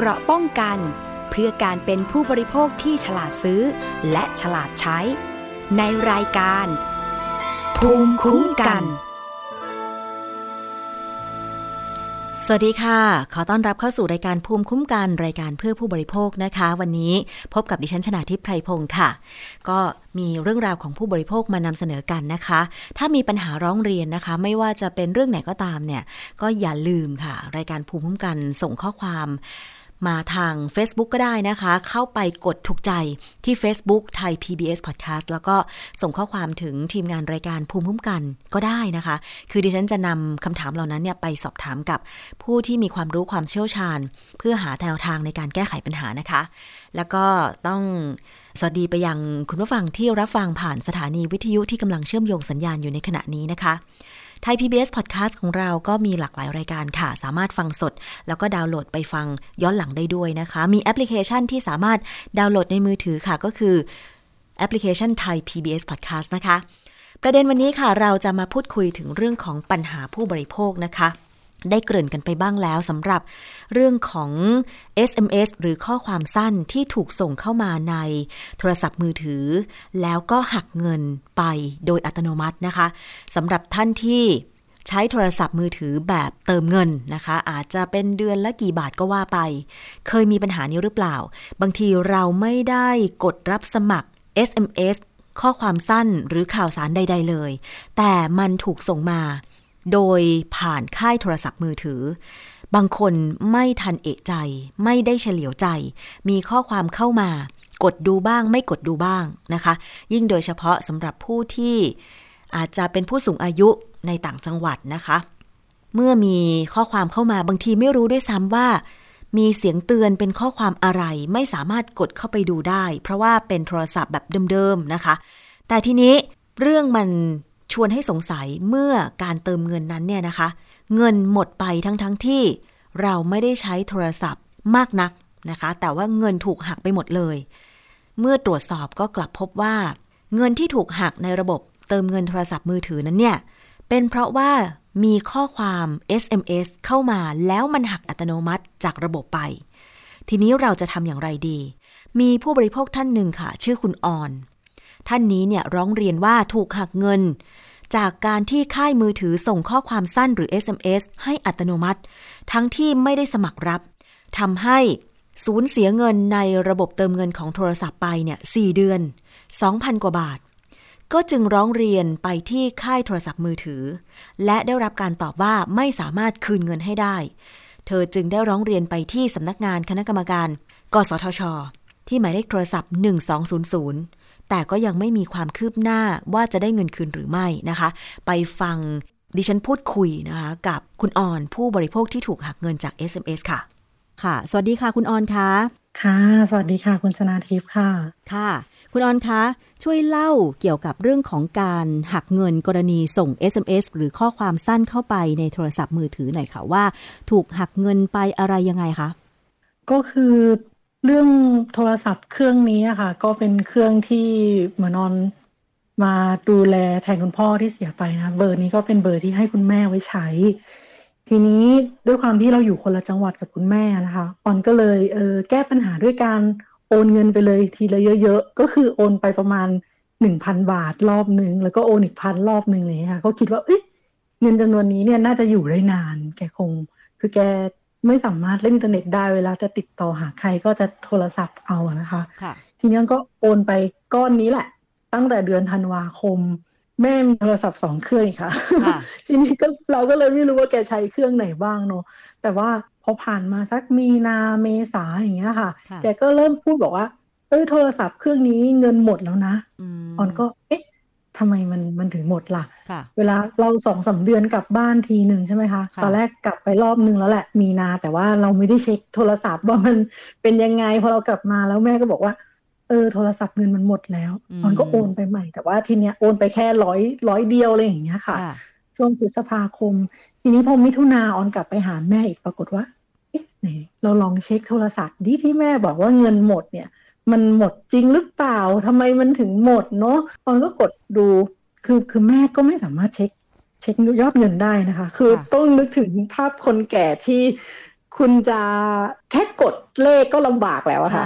เกราะป้องกัน เพื่อการเป็นผู้บริโภคที่ฉลาดซื้อ และฉลาดใช้ ในรายการ ภูมิคุ้มกัน สวัสดีค่ะ ขอต้อนรับเข้าสู่รายการภูมิคุ้มกัน รายการเพื่อผู้บริโภคนะคะ วันนี้พบกับดิฉันชนาทิพไพรพงศ์ค่ะ ก็มีเรื่องราวของผู้บริโภคมานำเสนอกันนะคะ ถ้ามีปัญหาร้องเรียนนะคะ ไม่ว่าจะเป็นเรื่องไหนก็ตามเนี่ย ก็อย่าลืมค่ะ รายการภูมิคุ้มกันส่งข้อความ มาทาง Facebook ก็ได้นะคะ เข้าไปกดถูกใจที่ Facebook ไทย PBS Podcast แล้วก็ส่งข้อความถึงทีมงานรายการภูมิคุ้มกันก็ได้นะคะ คือดิฉันจะนำคำถามเหล่านั้นเนี่ยไปสอบถามกับผู้ที่มีความรู้ความเชี่ยวชาญ เพื่อหาแนวทางในการแก้ไขปัญหานะคะ แล้วก็ต้องสวัสดีไปยังคุณผู้ฟังที่รับฟังผ่านสถานีวิทยุที่กำลังเชื่อมโยงสัญญาณอยู่ในขณะนี้นะคะ ไทย PBS Podcast ของเราก็มีหลากหลายรายการค่ะ สามารถฟังสด แล้วก็ดาวน์โหลดไปฟังย้อนหลังได้ด้วยนะคะ มีแอปพลิเคชันที่สามารถดาวน์โหลดในมือถือค่ะก็คือแอปพลิเคชันไทย PBS Podcast นะคะ ประเด็นวันนี้ค่ะเราจะมาพูดคุยถึงเรื่องของปัญหาผู้บริโภคนะคะ ได้เกริ่นกันไปบ้างแล้วสำหรับเรื่องของ SMS หรือข้อความสั้นที่ถูกส่งเข้ามาในโทรศัพท์มือถือ แล้วก็หักเงินไปโดยอัตโนมัตินะคะสำหรับท่านที่ใช้โทรศัพท์มือถือแบบเติมเงินนะคะ อาจจะเป็นเดือนละกี่บาทก็ว่าไป เคยมีปัญหานี้หรือเปล่า บางทีเราไม่ได้กดรับสมัคร SMS ข้อความสั้นหรือข่าวสารใด ๆ เลย แต่มันถูกส่งมา โดยผ่านค่ายโทรศัพท์มือถือ บางคนไม่ทันเอะใจ ไม่ได้เฉลียวใจ มีข้อความเข้ามากดดูบ้างไม่กดดูบ้างนะคะ ยิ่งโดยเฉพาะสำหรับผู้ที่อาจจะเป็นผู้สูงอายุในต่างจังหวัดนะคะ เมื่อมีข้อความเข้ามาบางทีไม่รู้ด้วยซ้ำว่า มีเสียงเตือนเป็นข้อความอะไรไม่สามารถกดเข้าไปดูได้ เพราะว่าเป็นโทรศัพท์แบบเดิมๆนะคะ แต่ทีนี้เรื่องมัน ชวนให้สงสัยเมื่อการเติมเงินนั้นเนี่ยนะคะ เงินหมดไปทั้งๆทที่เราไม่ได้ใช้โทรศัพท์มากนักนะคะ แต่ว่าเงินถูกหักไปหมดเลย เมื่อตรวจสอบก็กลับพบว่า เงินที่ถูกหักในระบบเติมเงินโทรศัพท์มือถือนั้นเนี่ยเป็นเพราะว่ามีข้อความ SMS เข้ามาแล้วมันหักอัตโนมัติจากระบบไป ทีนี้เราจะทำอย่างไรดี มีผู้บริโภคท่านหนึ่งค่ะ ชื่อคุณออน ท่านนี้เนี่ยร้องเรียนว่าถูกหักเงิน จากการที่ค่ายมือถือส่งข้อความสั้นหรือ SMS ให้อัตโนมัติ ทั้งที่ไม่ได้สมัครรับทำให้สูญเสียเงินในระบบเติมเงินของโทรศัพท์ไปเนี่ยสเดือน 2,000 กว่าบาท ก็จึงร้องเรียนไปที่ค่ายโทรศัพท์มือถือ และได้รับการตอบว่าไม่สามารถคืนเงินให้ได้ เธอจึงได้ร้องเรียนไปที่สำนักงานคณะกรรมการ กสทช ที่หมายเลขโทรศัพท์ 1200 แต่ก็ยังไม่มีความคืบหน้าว่าจะได้เงินคืนหรือไม่นะคะ ไปฟังดิฉันพูดคุยนะคะกับคุณออนผู้บริโภคที่ถูกหักเงินจาก SMS ค่ะ ค่ะ สวัสดีค่ะคุณออนคะค่ะ สวัสดีค่ะ คุณชนาทิพย์ค่ะ ค่ะ คุณออนคะ ช่วยเล่าเกี่ยวกับเรื่องของการหักเงินกรณีส่ง SMS หรือข้อความสั้นเข้าไปในโทรศัพท์มือถือหน่อยค่ะว่า ถูกหักเงินไปอะไรยังไงคะ ก็คือ เรื่องโทรศัพท์เครื่องนี้อะค่ะ ก็เป็นเครื่องที่เหมือนนอนมาดูแลแทนคุณพ่อที่เสียไปนะเบอร์นี้ก็เป็นเบอร์ที่ให้คุณแม่ไว้ใช้ ทีนี้ด้วยความที่เราอยู่คนละจังหวัดกับคุณแม่นะคะออนก็เลยเออแก้ปัญหาด้วยการโอนเงินไปเลยทีละเยอะๆก็คือโอนไปประมาณหนึ่งพันบาทรอบหนึ่งแล้วก็โอนอีกพันรอบหนึ่งเลยค่ะก็คิดว่าเอ้ยเงินจำนวนนี้เนี่ยน่าจะอยู่ได้นาน แกคง คือแก ไม่สามารถเล่นอินเทอร์เน็ตได้เวลาจะติดต่อหาใครก็จะโทรศัพท์เอานะคะค่ะทีนี้ก็โอนไปก้อนนี้แหละ ตั้งแต่เดือนธันวาคม แม่มีโทรศัพท์สองเครื่องค่ะทีนี้ก็เราก็เลยไม่รู้ว่าแกใช้เครื่องไหนบ้างเนาะแต่ว่าพอผ่านมาสักมีนาเมษาอย่างเงี้ยค่ะ แกก็เริ่มพูดบอกว่าเอ้ยโทรศัพท์เครื่องนี้เงินหมดแล้วนะออนก็เอ๊ะ ทำไมมันมันถึงหมดล่ะ เวลาเราสองสาเดือนกลับบ้านทีหนึ่งใช่ไหมคะตอนแรกกลับไปรอบนึงแล้วแหละ มีนา แต่ว่าเราไม่ได้เช็คโทรศัพท์ว่ามันเป็นยังไงพอเรากลับมาแล้วแม่ก็บอกว่าเออโทรศัพท์เงินมันหมดแล้วมันก็โอนไปใหม่ แต่ว่าทีเนี้ยโอนไปแค่ร้อยร้อยเดียวอะไรอย่างเงี้ยค่ะ ช่วงพฤษภาคม ทีนี้พอมิถุนาออนกลับไปหาแม่อีกปรากฏว่าเอ๊ะไหนเราลองเช็คโทรศัพท์ดีที่แม่บอกว่าเงินหมดเนี่ย มันหมดจริงหรือเปล่าทำไมมันถึงหมดเนาะออนก็กดดูคือคือแม่ก็ไม่สามารถเช็ค เช็คยอดเงินได้นะคะ คือต้องนึกถึงภาพคนแก่ที่คุณจะแค่กดเลขก็ลำบากแล้วอะค่ะ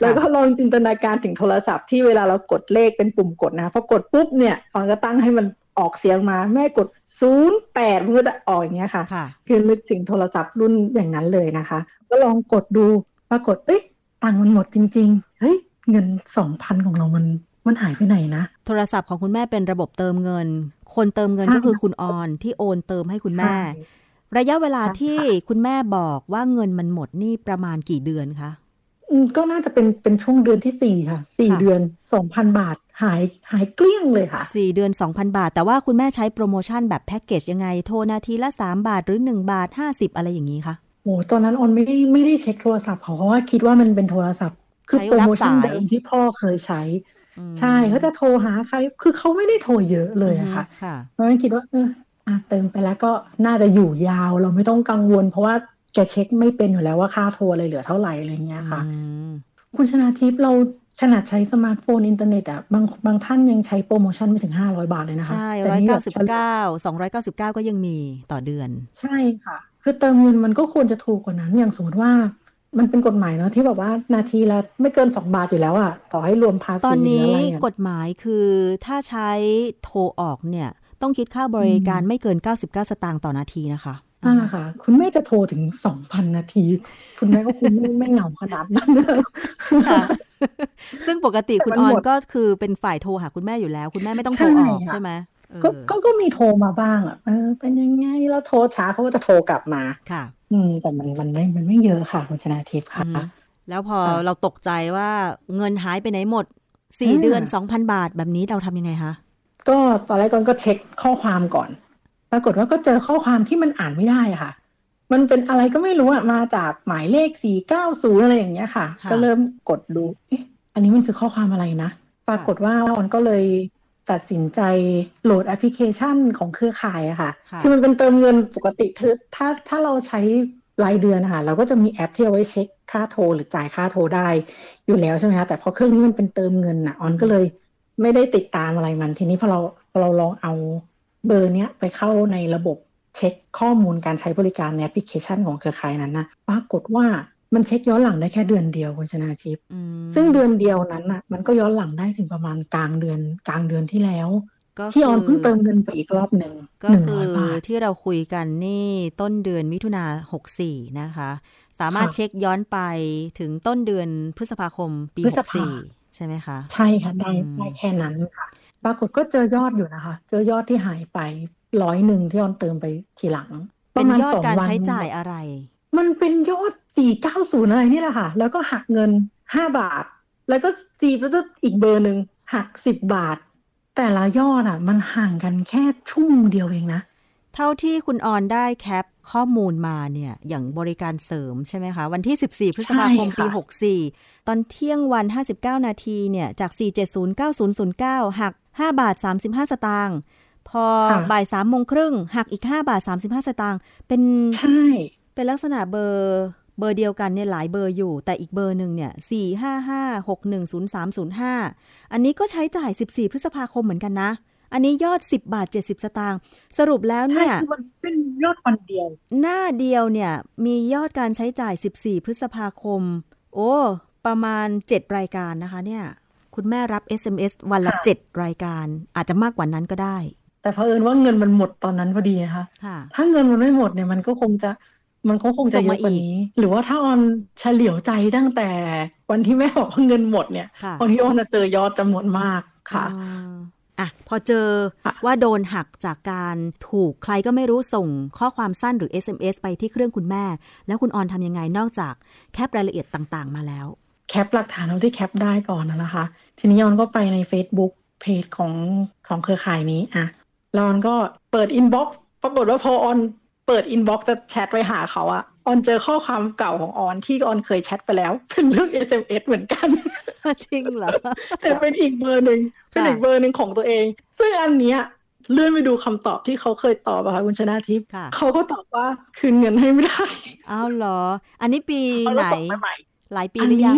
แล้วก็ลองจินตนาการถึงโทรศัพท์ที่เวลาเรากดเลขเป็นปุ่มกดนะพอกดปุ๊บเนี่ยออนก็ตั้งให้มันออกเสียงมาแม่กดศูนย์แปดมันก็จะออกอย่างเงี้ยค่ะ คือนึกถึงโทรศัพท์รุ่นอย่างนั้นเลยนะคะ ก็ลองกดดูปรากฏเอ้ย ตังค์มันหมดจริง ๆ เฮ้ย เงินสองพันของเรามันมันหายไปไหนนะ โทรศัพท์ของคุณแม่เป็นระบบเติมเงิน คนเติมเงินก็คือคุณออนที่โอนเติมให้คุณแม่ ระยะเวลาที่คุณแม่บอกว่าเงินมันหมดนี่ประมาณกี่เดือนคะก็น่าจะเป็นเป็นช่วงเดือนที่สี่ค่ะสี่เดือนสองพันบาทหายหายเกลี้ยงเลยค่ะสี่เดือนสองพันบาท แต่ว่าคุณแม่ใช้โปรโมชั่นแบบแพ็กเกจยังไง โทรนาทีละสามบาทหรือหนึ่งบาทห้าสิบอะไรอย่างนี้คะ โอ้ตอนนั้นออนไม่ได้ไม่ได้เช็คโทรศัพท์เพราะว่าคิดว่ามันเป็นโทรศัพท์ คือโปรโมชั่นเดิมที่พ่อเคยใช้ ใช่เขาจะโทรหาใคร คือเขาไม่ได้โทรเยอะเลยอะค่ะเพราะฉะนั้นคิดว่า เออเติมไปแล้วก็น่าจะอยู่ยาวเราไม่ต้องกังวล เพราะว่าแกเช็คไม่เป็นอยู่แล้วว่าค่าโทรอะไรเหลือเท่าไหร่อะไรเงี้ยค่ะคุณชนาทิพย์เราขนาดใช้สมาร์ทโฟนอินเทอร์เน็ตอะบางบางท่านยังใช้โปรโมชั่นไม่ถึงห้าร้อยบาทเลยนะคะ ใช่ร้อยเก้าสิบเก้าสองร้อยเก้าสิบเก้าก็ยังมีต่อเดือน ใช่ค่ะ คือเติมเงินมันก็ควรจะถูกกว่านั้น อย่างสมมติว่ามันเป็นกฎหมายเนาะที่แบบว่านาทีละไม่เกินสองบาทอยู่แล้วอะต่อให้รวมภาษีตอนนี้กฎหมายคือถ้าใช้โทรออกเนี่ย ต้องคิดค่าบริการไม่เกิน 99 สตางค์ต่อนาทีนะคะนั่นแหละค่ะ คุณแม่จะโทรถึงสองพันนาที คุณแม่ก็คุณไม่ไม่เหงาขนาดนั้นค่ะซึ่งปกติคุณออนก็คือเป็นฝ่ายโทรหาคุณแม่อยู่แล้ว คุณแม่ไม่ต้องโทรออกใช่ไหม ก็ก็มีโทรมาบ้างอะเออเป็นยังไงแล้วโทรช้าเขาก็จะโทรกลับมาค่ะ อืมแต่มันมันไม่มันไม่เยอะค่ะคุณชนาทิพย์ค่ะ แล้วพอเราตกใจว่าเงินหายไปไหนหมดสี่เดือนสองพันบาทแบบนี้เราทำยังไงคะก็ตอนแรกก็เช็คข้อความก่อน ปรากฏว่าก็เจอข้อความที่มันอ่านไม่ได้ค่ะ มันเป็นอะไรก็ไม่รู้อะมาจากหมายเลขสี่เก้าศูนย์อะไรอย่างเงี้ยค่ะ ก็เริ่มกดดูเอ๊ะอันนี้มันคือข้อความอะไรนะ ปรากฏว่าออนก็เลย ตัดสินใจโหลดแอปพลิเคชันของเครือข่ายอะค่ะ คือมันเป็นเติมเงินปกติคือถ้าถ้าเราใช้รายเดือนนะคะเราก็จะมีแอปที่เอาไว้เช็คค่าโทรหรือจ่ายค่าโทรได้อยู่แล้วใช่ไหมคะแต่พอเครื่องนี้มันเป็นเติมเงินอะออนก็เลยไม่ได้ติดตามอะไรมัน ทีนี้พอเราเราลองเอาเบอร์เนี้ยไปเข้าในระบบเช็คข้อมูลการใช้บริการในแอปพลิเคชันของเครือข่ายนั้นนะปรากฏว่า มันเช็คย้อนหลังได้แค่เดือนเดียวคุณชนาทิพย์ซึ่งเดือนเดียวนั้นน่ะ มันก็ย้อนหลังได้ถึงประมาณกลางเดือนกลางเดือนที่แล้วที่ออนเพิ่งเติมเงินไปอีกรอบหนึ่งก็คือที่เราคุยกันนี่ต้นเดือนมิถุนาหกสี่นะคะ สามารถเช็คย้อนไปถึงต้นเดือนพฤษภาคมปีหกสี่ใช่ไหมคะ ใช่ค่ะได้ได้แค่นั้นค่ะ ปรากฏก็เจอยอดอยู่นะคะ เจอยอดที่หายไปร้อยหนึ่งที่ออนเติมไปทีหลังเป็นยอดการใช้จ่ายอะไร มันเป็นยอดสี่เก้าศูนย์อะไรนี่แหละค่ะ แล้วก็หักเงินห้าบาท แล้วก็จีบแล้วก็อีกเบอร์หนึ่งหักสิบบาท แต่ละยอดอะ มันห่างกันแค่ชั่วโมงเดียวเองนะ เท่าที่คุณออนได้แคปข้อมูลมาเนี่ย อย่างบริการเสริมใช่ไหมคะ วันที่ 14 พฤษภาคมปี 64 ตอนเที่ยงวัน 59 นาทีเนี่ย จาก 4709009 หัก 5 บาท 35 สตางค์พอบ่ายสามโมงครึ่งหักอีก 5 บาท 35 สตางค์เป็นใช่เป็นลักษณะเบอร์ เบอร์เดียวกันเนี่ยหลายเบอร์อยู่ แต่อีกเบอร์หนึ่งเนี่ยสี่ห้าห้าหกหนึ่งศูนย์สามศูนย์ห้าอันนี้ก็ใช้จ่ายสิบสี่พฤษภาคมเหมือนกันนะ อันนี้ยอดสิบบาทเจ็ดสิบสตางค์สรุปแล้วเนี่ยมันเป็นยอดวันเดียว หน้าเดียวเนี่ยมียอดการใช้จ่ายสิบสี่พฤษภาคม โอ้ ประมาณเจ็ดรายการนะคะเนี่ยคุณแม่รับ SMS วันละเจ็ดรายการ อาจจะมากกว่านั้นก็ได้ แต่เผอิญว่าเงินมันหมดตอนนั้นพอดีค่ะถ้าเงินมันไม่หมดเนี่ยมันก็คงจะ มันก็คงจะเยอะกว่านี้ หรือว่าถ้าออนเฉลียวใจตั้งแต่วันที่แม่บอกว่าเงินหมดเนี่ยตอนที่ออนจะเจอยอดจำนวนมากค่ะอะพอเจอว่าโดนหักจากการถูกใครก็ไม่รู้ส่งข้อความสั้นหรือ SMS ไปที่เครื่องคุณแม่ แล้วคุณออนทำยังไงนอกจากแคปรายละเอียดต่างๆ มาแล้ว แคปหลักฐานเราที่แคปได้ก่อนนะคะ ทีนี้ออนก็ไปใน Facebook เพจของของเครือข่ายนี้อะแล้วออนก็เปิด inbox ปรากฏว่าพอออน เปิด inbox จะแชทไปหาเขาอะออนเจอข้อความเก่าของออนที่ออนเคยแชทไปแล้ว เป็นเรื่อง SMS เหมือนกัน จริงเหรอ แต่เป็นอีกเบอร์หนึ่งเป็นอีกเบอร์หนึ่งของตัวเอง ซึ่งอันเนี้ยเลื่อนไปดูคำตอบที่เขาเคยตอบอะค่ะคุณชนาทิพย์เขาก็ตอบว่าคืนเงินให้ไม่ได้ อ้าวเหรอ อันนี้ปีไหน หลายปีหรือยัง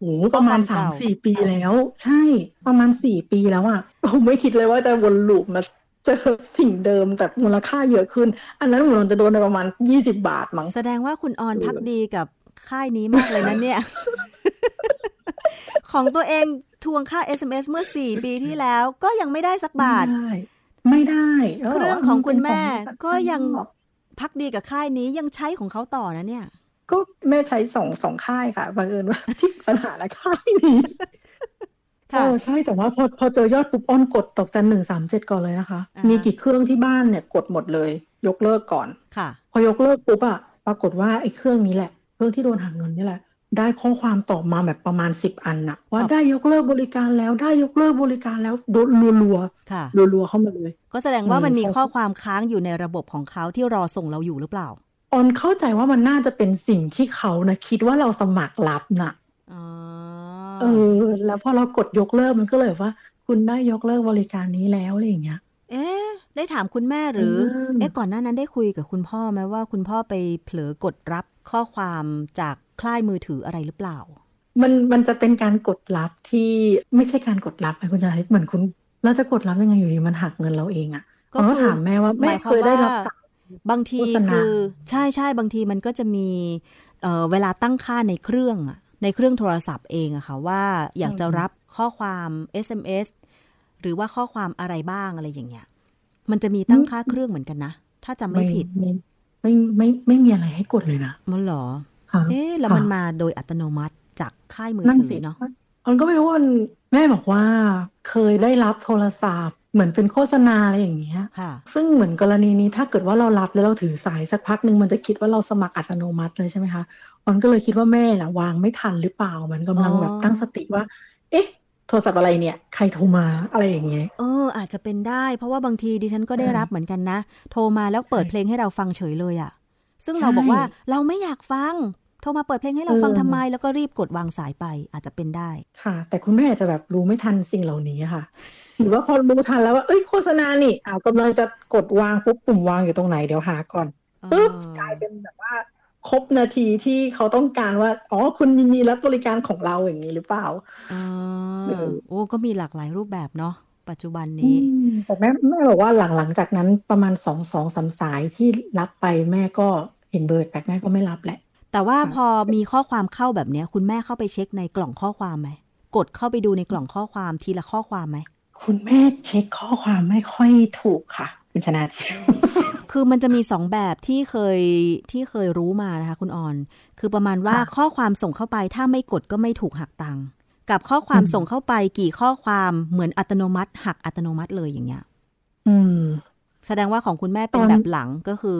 โอ้ประมาณสามสี่ปีแล้ว ใช่ประมาณสี่ปีแล้วอะผมไม่คิดเลยว่าจะวนลูปมา เจอสิ่งเดิมแต่มูลค่าเยอะขึ้น อันนั้นเหมือนจะโดนไปประมาณยี่สิบาทมั้งแสดงว่าคุณออนพักดีกับค่ายนี้มากเลยนะเนี่ย ของตัวเองทวงค่า SMS เมื่อ4ปีที่แล้ว ก็ยังไม่ได้สักบาท ไม่ได้ไม่ได้เครื่องของคุณแม่เป็นของก็ยังพักดีกับค่ายนี้ยังใช้ของเขาต่อนะเนี่ย ก็แม่ใช้สองสองค่ายค่ะบังเอิญว่าที่ปัญหาและค่ายนี้ค่ะ เออใช่แต่ว่าพอพอเจอยอดปุ๊บอ้อนกดตกจันหนึ่งสามเจ็ดก่อนเลยนะคะอ่าฮะมีกี่เครื่องที่บ้านเนี่ยกดหมดเลย ยกเลิกก่อนค่ะ พอยกเลิกปุ๊บอะปรากฏว่าไอ้เครื่องนี้แหละ เครื่องที่โดนหักเงินนี่แหละ ได้ข้อความตอบมาแบบประมาณสิบอันอะว่าครับได้ยกเลิกบริการแล้วได้ยกเลิกบริการแล้วโดนรัวค่ะๆรัวๆเข้ามาเลย ก็แสดงว่าอืมมันมีใช่ข้อความค้างอยู่ในระบบของเขาที่รอส่งเราอยู่หรือเปล่าออนเข้าใจว่ามันน่าจะเป็นสิ่งที่เขานะคิดว่าเราสมัครรับน่ะอ๋อ เออ แล้วพอเรากดยกเลิกมันก็เลยว่า คุณได้ยกเลิกบริการนี้แล้วอะไรอย่างเงี้ย เอ๊ะได้ถามคุณแม่หรือ เออเอ๊ะก่อนหน้านั้นได้คุยกับคุณพ่อไหมว่าคุณพ่อไปเผลอกดรับข้อความจากคล่ายมือถืออะไรหรือเปล่า มันมันจะเป็นการกดรับที่ไม่ใช่การกดรับไอ้คุณจาริตเหมือนคุณเราจะกดรับยังไงอยู่ดีมันหักเงินเราเองอะก็เราก็คือถามแม่ว่าหแม่มายความเคยได้รับว่าสายบางทีโฆษณาคือ ใช่ใช่บางทีมันก็จะมีเอ่อเวลาตั้งค่าในเครื่องอะ ในเครื่องโทรศัพท์เองอะค่ะว่าอยากจะรับข้อความ SMS หรือว่าข้อความอะไรบ้างอะไรอย่างเงี้ย มันจะมีตั้งค่าเครื่องเหมือนกันนะ ถ้าจำไม่ผิด ไม่ไม่ไม่ไม่มีอะไรให้กดเลยนะมันเหรอค่ะเอ๊ะแล้วค่ะมันมาโดยอัตโนมัติจากค่ายมือนั่นถืสิอเนาะ ออนก็ไม่รู้ว่ามันแม่บอกว่าเคยได้รับโทรศัพท์ เหมือนเป็นโฆษณาอะไรอย่างเงี้ยค่ะซึ่งเหมือนกรณีนี้ถ้าเกิดว่าเรารับแล้วเราถือสายสักพักหนึ่งมันจะคิดว่าเราสมัครอัตโนมัติเลยใช่ไหมคะออนก็เลยคิดว่าแม่น่ะวางไม่ทันหรือเปล่าเหมือนกำลังอ๋อแบบตั้งสติว่า เอ๊ะโทรศัพท์อะไรเนี่ย ใครโทรมาอะไรอย่างเงี้ยเออ อาจจะเป็นได้ เพราะว่าบางทีดิฉันก็ได้ใช่รับเหมือนกันนะ โทรมาแล้วเปิดใช่เพลงให้เราฟังเฉยเลยอะซึ่งใช่เราบอกว่าเราไม่อยากฟัง โทรมาเปิดเพลงให้เราฟังเออทำไม แล้วก็รีบกดวางสายไปอาจจะเป็นได้ค่ะ แต่คุณแม่อาจจะแบบรู้ไม่ทันสิ่งเหล่านี้ค่ะ หรือว่าพอรู้ทันแล้วว่าเอ้ยโฆษณานี่อ้าวกำลังจะกดวางปุ๊บปุ่มวางอยู่ตรงไหนเดี๋ยวหาก่อนปุ๊บกลายเป็นแบบว่าครบนาทีที่เขาต้องการว่า อ๋อ คุณยินดีรับบริการของเราอย่างนี้หรือเปล่าอ่าเออโอ้ก็มีหลากหลายรูปแบบเนาะปัจจุบันอืนี้มแต่แม่แม่บอกว่าหลังหลังจากนั้นประมาณสองสองสามสายที่รับไปแม่ก็เห็นเบอร์แปลกแม่ก็ไม่รับแหละ แต่ว่าค่ะพอมีข้อความเข้าแบบเนี้ยคุณแม่เข้าไปเช็คในกล่องข้อความไหมกดเข้าไปดูในกล่องข้อความทีละข้อความไหมคุณแม่เช็คข้อความไม่ค่อยถูกค่ะคุณชนาทิพย์คือมันจะมีสองแบบที่เคยที่เคยรู้มานะคะคุณออน คือประมาณว่าค่ะข้อความส่งเข้าไปถ้าไม่กดก็ไม่ถูกหักตังค์กับข้อความอืมส่งเข้าไปกี่ข้อความเหมือนอัตโนมัติ หักอัตโนมัติเลยอย่างเงี้ยอืม แสดงว่าของคุณแม่เป็นตอนแบบหลังก็คือ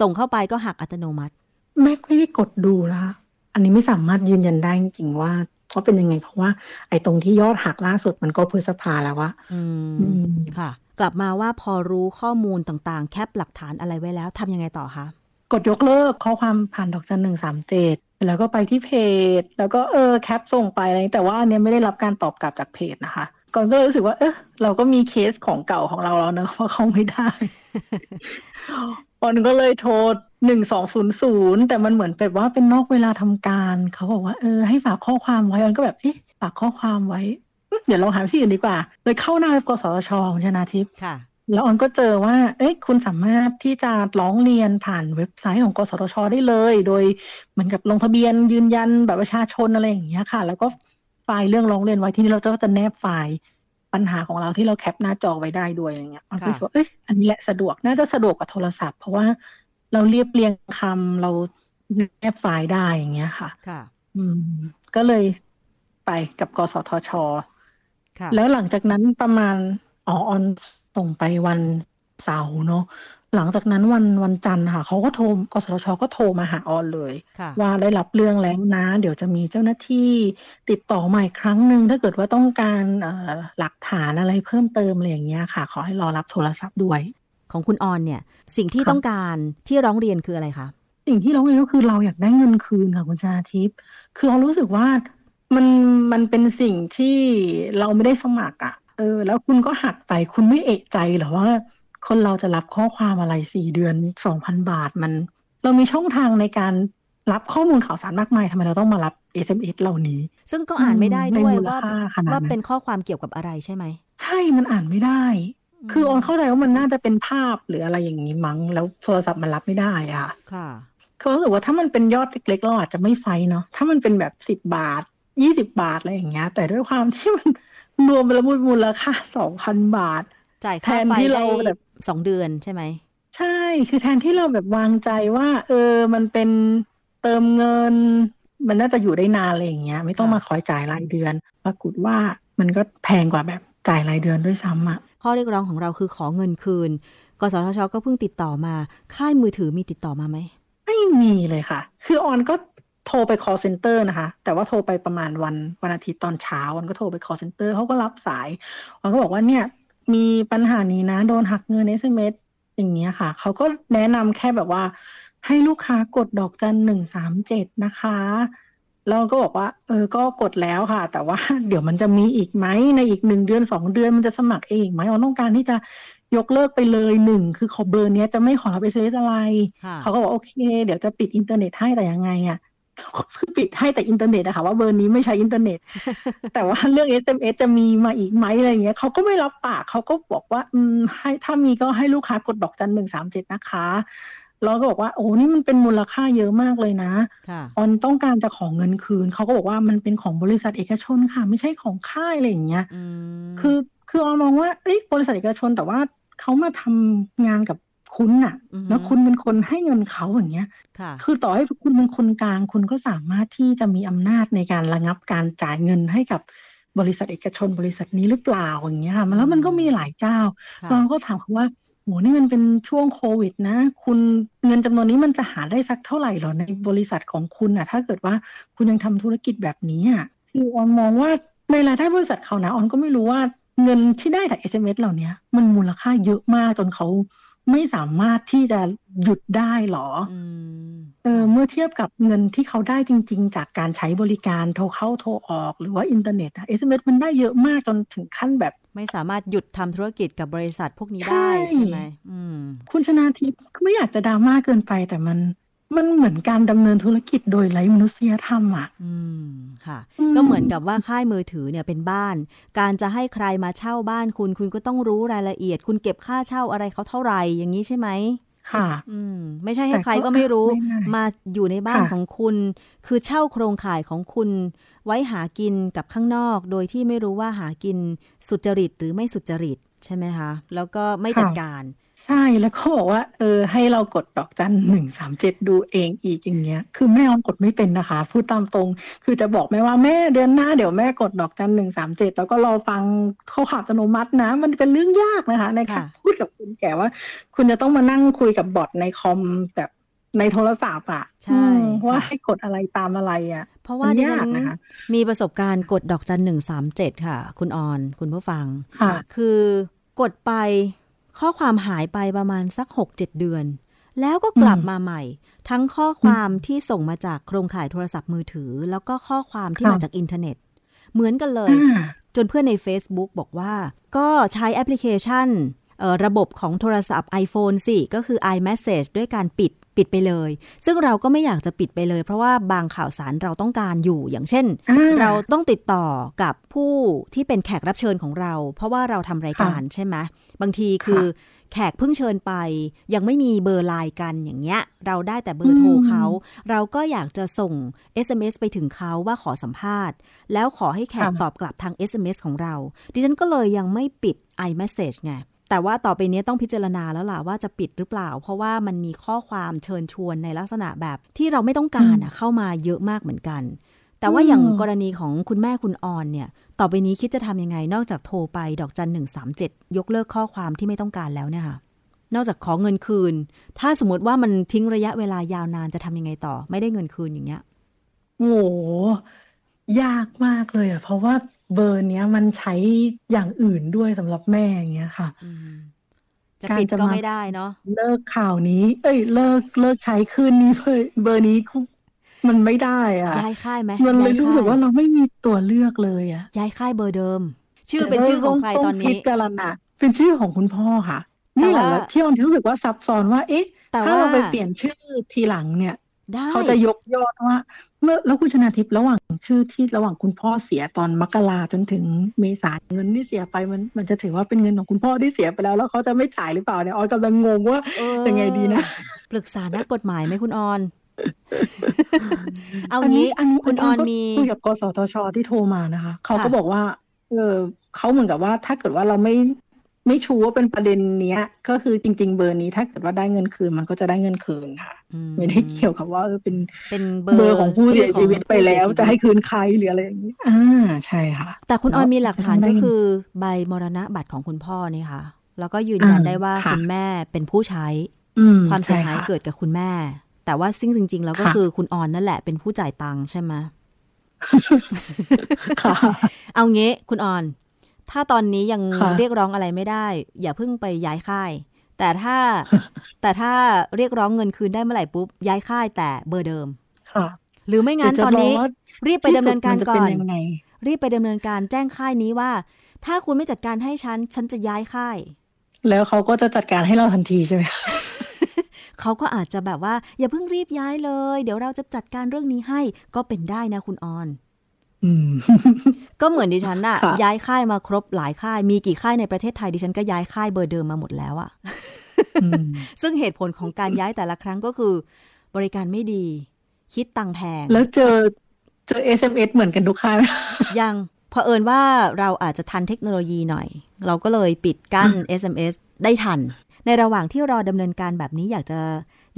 ส่งเข้าไปก็หักอัตโนมัติ แม่ไม่ได้กดดูนะคะอันนี้ไม่สามารถยืนยันได้จริงๆว่าว่าเป็นยังไง เพราะว่า ไอ้ตรงที่ยอดหักล่าสุดมันก็พฤษภาแล้วว่าอืมอืมค่ะ กลับมาว่าพอรู้ข้อมูลต่างๆ แคปหลักฐานอะไรไว้แล้วทำยังไงต่อคะกดยกเลิกข้อความผ่านดอกจันหนึ่งสามเจ็ดแล้วก็ไปที่เพจ แล้วก็เออแคปส่งไปอะไรแต่ว่าอันเนี้ยไม่ได้รับการตอบกลับจากเพจนะคะ ก่อนก็เลยรู้สึกว่า เออเราก็มีเคสของเก่าของเราแล้วเนอะว่าเขาไม่ได้ ออนก็เลยโทรหนึ่งสองศูนย์ศูนย์แต่มันเหมือนแบบว่าเป็นนอกเวลาทำการเขาบอกว่าเออให้ฝากข้อความไว้ออนก็แบบเอ๊ะฝากข้อความไว้อืมเดี๋ยวลองหาวิธีอื่นดีกว่า เลยเข้าหน้าเว็บกสทชคุณชนาทิพย์ค่ะแล้วออนก็เจอว่า เอ้ยคุณสามารถที่จะร้องเรียนผ่านเว็บไซต์ของกสทช ได้เลย โดยเหมือนกับลงทะเบียนยืนยันแบบประชาชนอะไรอย่างเงี้ยค่ะ แล้วก็ไฟล์เรื่องร้องเรียนไว้ที่นี่เราก็จะแนบไฟล์ ปัญหาของเราที่เราแคปหน้าจอไว้ได้ด้วยอย่างเงี้ยออนก็รู้สึกว่าเอ้ยอันนี้แหละสะดวกน่าจะสะดวกกว่าโทรศัพท์ เพราะว่าเราเรียบเรียงคำเราแนบไฟล์ได้อย่างเงี้ยค่ะ ค่ะ อืม ก็เลยไปกับกสทชค่ะแล้วหลังจากนั้นประมาณอ๋อออนส่งไปวันเสาร์เนาะ หลังจากนั้นวันวันจันทร์ค่ะเขาก็โทรกสทชก็โทรมาหาออนเลยค่ะว่าได้รับเรื่องแล้วนะ เดี๋ยวจะมีเจ้าหน้าที่ติดต่อใหม่ครั้งหนึ่งถ้าเกิดว่าต้องการเอ่อหลักฐานอะไรเพิ่มเติมอะไรอย่างเงี้ยค่ะ ขอให้รอรับโทรศัพท์ด้วย ของคุณออนเนี่ย สิ่งที่ค่ะต้องการที่ร้องเรียนคืออะไรคะสิ่งที่เราเรียนก็คือเราอยากได้เงินคืนค่ะคุณชาทิพย์คือเรารู้สึกว่ามันมันเป็นสิ่งที่เราไม่ได้สมัครอะเออ แล้วคุณก็หักไปคุณไม่เอกใจเหรอว่า คนเราจะรับข้อความอะไรสี่เดือนสองพันบาทมัน เรามีช่องทางในการรับข้อมูลข่าวสารมากมายทำไมเราต้องมารับ SMS เหล่านี้ ซึ่งก็อ่านไม่ได้ในด้วยมูลว่าค่าขนาดว่านั้เป็นนข้อความเกี่ยวกับอะไรใช่ไหม ใช่มันอ่านไม่ได้ คือออนเข้าใจว่ามันน่าจะเป็นภาพหรืออะไรอย่างนี้มั้ง แล้วโทรศัพท์มันรับไม่ได้อะ ค่ะเขารู้สึกว่าถ้ามันเป็นยอดเล็กๆเราอาจจะไม่ไฟเนาะถ้ามันเป็นแบบสิบบาทยี่สิบาทอะไรอย่างเงี้ย แต่ด้วยความที่มันรวมเป็นมูลค่าสองพันบาท จ่ายค่าไฟได้แบบสองเดือนใช่ไหม ใช่ คือแทนที่เราแบบวางใจว่า เออ มันเป็นเติมเงิน มันน่าจะอยู่ได้นานอะไรอย่างเงี้ย ไม่ต้องมาคอยจ่ายรายเดือน ปรากฏว่ามันก็แพงกว่าแบบจ่ายรายเดือนด้วยซ้ำอะข้อเรียกร้องของเราคือขอเงินคืน กสทช ก็เพิ่งติดต่อมา ค่ายมือถือมีติดต่อมาไหม ไม่มีเลยค่ะ คือออนก็โทรไป call center นะคะ แต่ว่าโทรไปประมาณวันวันอาทิตย์ตอนเช้า ออนก็โทรไป call center เขาก็รับสาย ออนก็บอกว่าเนี่ย มีปัญหานี้นะ โดนหักเงิน SMS อย่างเงี้ยค่ะ เขาก็แนะนำแค่แบบว่า ให้ลูกค้ากดดอกจันหนึ่งสามเจ็ดนะคะเราก็บอกว่า เออ ก็กดแล้วค่ะ แต่ว่าเดี๋ยวมันจะมีอีกไหมในอีกหนึ่งเดือนสองเดือนมันจะสมัครเองไหมเราต้องการที่จะยกเลิกไปเลยหนึ่งคือขอเบอร์เนี้ยจะไม่ขอรับ SMS อะไร เขาก็บอกโอเค เดี๋ยวจะปิดอินเทอร์เน็ตให้แต่ยังไงอะ ปิดให้แต่อินเทอร์เน็ตอะค่ะว่าเบอร์นี้ไม่ใช้อินเทอร์เน็ต แต่ว่าเรื่อง SMS จะมีมาอีกไหมอะไรเงี้ยเขาก็ไม่รับปากเขาก็บอกว่า อืมให้ถ้ามีก็ให้ลูกค้ากดดอกจันหนึ่งสามเจ็ดนะคะเราก็บอกว่าโอ้นี่มันเป็นมูลค่าเยอะมากเลยนะออนต้องการจะขอเงินคืน เขาก็บอกว่ามันเป็นของบริษัทเอกชนค่ะ ไม่ใช่ของค่ายอะไรอย่างเงี้ยคือคือออนมองว่าเอ้บริษัทเอกชนแต่ว่าเขามาทำงานกับ คุณน่ะ แล้วคุณเป็นคนให้เงินเขาอย่างเงี้ยคือต่อให้คุณเป็นคนกลาง คุณก็สามารถที่จะมีอำนาจในการระงับการจ่ายเงินให้กับบริษัทเอกชนบริษัทนี้หรือเปล่าอย่างเงี้ยค่ะแล้วมันก็มีหลายเจ้าเราก็ถามเขาว่าโหนี่มันเป็นช่วงโควิดนะ คุณเงินจำนวนนี้มันจะหาได้สักเท่าไหร่หรอในบริษัทของคุณอะ ถ้าเกิดว่าคุณยังทำธุรกิจแบบนี้อะคือออนมองว่าในรายได้บริษัทเขานะออนก็ไม่รู้ว่าเงินที่ได้จาก SMS เหล่านี้มันมูลค่าเยอะมากจนเขา ไม่สามารถที่จะหยุดได้หรอเออเมื่อเทียบกับเงินที่เขาได้จริง ๆ จากการใช้บริการโทรเข้าโทรออก หรือว่าอินเทอร์เน็ตอะ SMS มันได้เยอะมากจนถึงขั้นแบบ ไม่สามารถหยุดทำธุรกิจกับบริษัทพวกนี้ได้ใช่ไหมคุณชนาทิพย์ไม่อยากจะดราม่าเกินไปแต่มัน มันเหมือนการดำเนินธุรกิจโดยไร้มนุษยธรรมอะ อืม ค่ะ ก็เหมือนกับว่าค่ายมือถือเนี่ยเป็นบ้าน การจะให้ใครมาเช่าบ้านคุณ คุณก็ต้องรู้รายละเอียด คุณเก็บค่าเช่าอะไรเขาเท่าไหร่อย่างนี้ใช่ไหม ค่ะ อืม ไม่ใช่ให้ใครก็ไม่รู้ มาอยู่ในบ้านของคุณ คือเช่าโครงข่ายของคุณ ไว้หากินกับข้างนอก โดยที่ไม่รู้ว่าหากินสุจริตหรือไม่สุจริตใช่ไหมคะ แล้วก็ไม่จัดการ ใช่ แล้วเขาบอกว่า เออ ให้เรากดดอกจันหนึ่งสามเจ็ดดูเองอีกอย่างเงี้ย คือแม่ออนกดไม่เป็นนะคะ พูดตามตรง คือจะบอกแม่ว่าแม่เดือนหน้าเดี๋ยวแม่กดดอกจันหนึ่งสามเจ็ดแล้วก็รอฟังข้อข่าวอัตโนมัตินะ มันเป็นเรื่องยากนะคะในการพูดกับคุณแก่ว่า คุณจะต้องมานั่งคุยกับบอทในคอมแบบในโทรศัพท์อะใช่ว่าให้กดอะไรตามอะไรอะ เพราะว่าดิฉันมีประสบการณ์กดดอกจันหนึ่งสามเจ็ดค่ะ คุณออนคุณผู้ฟังค่ะคือ กดไป ข้อความหายไปประมาณสักหกเจ็ดเดือน แล้วก็กลับมาใหม่ ทั้งข้อความที่ส่งมาจากโครงข่ายโทรศัพท์มือถือ แล้วก็ข้อความที่มาจากอินเทอร์เน็ต เหมือนกันเลย จนเพื่อนใน Facebook บอกว่า ก็ใช้แอปพลิเคชันระบบของโทรศัพท์ iPhone สิ ก็คือ iMessage ด้วยการปิด ปิดไปเลย ซึ่งเราก็ไม่อยากจะปิดไปเลย เพราะว่าบางข่าวสารเราต้องการอยู่อย่างเช่น เราต้องติดต่อกับผู้ที่เป็นแขกรับเชิญของเรา เพราะว่าเราทำรายการใช่ไหมบางทีคือแขกเพิ่งเชิญไป ยังไม่มีเบอร์ไลน์กันอย่างเงี้ย เราได้แต่เบอร์โทรเขา เราก็อยากจะส่ง SMS ไปถึงเขาว่าขอสัมภาษณ์ แล้วขอให้แขกตอบกลับทาง SMS ของเรา ดิฉันก็เลยยังไม่ปิด iMessage ไง แต่ว่าต่อไปนี้ต้องพิจารณาแล้วล่ะว่าจะปิดหรือเปล่า เพราะว่ามันมีข้อความเชิญชวนในลักษณะแบบที่เราไม่ต้องการเข้ามาเยอะมากเหมือนกัน แต่ว่าอย่างกรณีของคุณแม่คุณออนเนี่ย ต่อไปนี้คิดจะทำยังไงนอกจากโทรไปดอกจันหนึ่งสามเจ็ดยกเลิกข้อความที่ไม่ต้องการแล้วเนี่ยค่ะนอกจากขอเงินคืน ถ้าสมมติว่ามันทิ้งระยะเวลายาวนานจะทำยังไงต่อ ไม่ได้เงินคืนอย่างเงี้ยโอ้ยากมากเลยอะเพราะว่า เบอร์เนี้ยมันใช้อย่างอื่นด้วยสำหรับแม่อย่างเงี้ยค่ะจะปิดก็ไม่ได้เนาะเลิกข่าวนี้ เอ้ย เลิกเลิกใช้คืนนี้เบอร์เบอร์นี้มันไม่ได้อะย้ายค่ายไหมมันเลยรู้สึกว่าเราไม่มีตัวเลือกเลยอะย้ายค่ายเบอร์เดิม ชื่อเป็นชื่อของใครตอนนี้พิจารณาเป็นชื่อของคุณพ่อค่ะนี่แหละที่ออนรู้สึกว่าซับซ้อนว่า เอ๊ะ ถ้าเราไปเปลี่ยนชื่อทีหลังเนี่ย เขาจะยกยอดว่าเมื่อแล้วคุณชนาทิพย์ระหว่างชื่อที่ระหว่างคุณพ่อเสียตอนมกราจนถึงเมษาเงินที่เสียไปมันมันจะถือว่าเป็นเงินของคุณพ่อที่เสียไปแล้ว แล้วเขาจะไม่จ่ายหรือเปล่าเนี่ยออนกำลังงงว่ายังไงดีนะปรึกษานักกฎหมายไหมคุณออนเอางี้คุณออนมีคุยกับกสทชที่โทรมานะคะ เขาก็บอกว่า เออเขาเหมือนกับว่าถ้าเกิดว่าเราไม่ ไม่ชูว่าเป็นประเด็นเนี้ย ก็คือจริง ๆ เบอร์นี้ถ้าเกิดว่าได้เงินคืนมันก็จะได้เงินคืนค่ะ ไม่ได้เกี่ยวกับว่าเป็นเป็นเบอร์ของผู้เสียชีวิตไปแล้วจะให้คืนใครหรืออะไรอย่างนี้อ่าใช่ค่ะ แต่คุณออยมีหลักฐานก็คือ ใบมรณะบัตรของคุณพ่อนี่ค่ะ แล้วก็ยืนยันได้ว่าคุณแม่เป็นผู้ใช้ความเสียหายเกิดกับคุณแม่ แต่ว่าซิ่งจริง ๆ แล้วก็คือคุณออนนั่นแหละเป็นผู้จ่ายตังค์ใช่ไหมเอางี้คุณออน ถ้าตอนนี้ยังเรียกร้องอะไรไม่ได้ อย่าเพิ่งไปย้ายค่าย แต่ถ้าแต่ถ้าเรียกร้องเงินคืนได้เมื่อไหร่ปุ๊บ ย้ายค่ายแต่เบอร์เดิมหรือไม่งั้นตอนนี้ รีบไปดำเนินการก่อน รีบไปดำเนินการแจ้งค่ายนี้ว่า ถ้าคุณไม่จัดการให้ฉัน ฉันจะย้ายค่าย แล้วเขาก็จะจัดการให้เราทันทีใช่ไหมเขาก็อาจจะแบบว่า อย่าเพิ่งรีบย้ายเลย เดี๋ยวเราจะจัดการเรื่องนี้ให้ก็เป็นได้นะคุณออน ก็เหมือนดิฉันอะย้ายค่ายมาครบหลายค่าย มีกี่ค่ายในประเทศไทยดิฉันก็ย้ายค่ายเบอร์เดิมมาหมดแล้วอะซึ่งเหตุผลของการย้ายแต่ละครั้งก็คือ บริการไม่ดี คิดตังแพง แล้วเจอเจอ SMS เหมือนกันทุกค่ายยังเผอิญว่าเราอาจจะทันเทคโนโลยีหน่อย เราก็เลยปิดกั้น SMS ได้ทัน ในระหว่างที่รอดำเนินการแบบนี้อยากจะ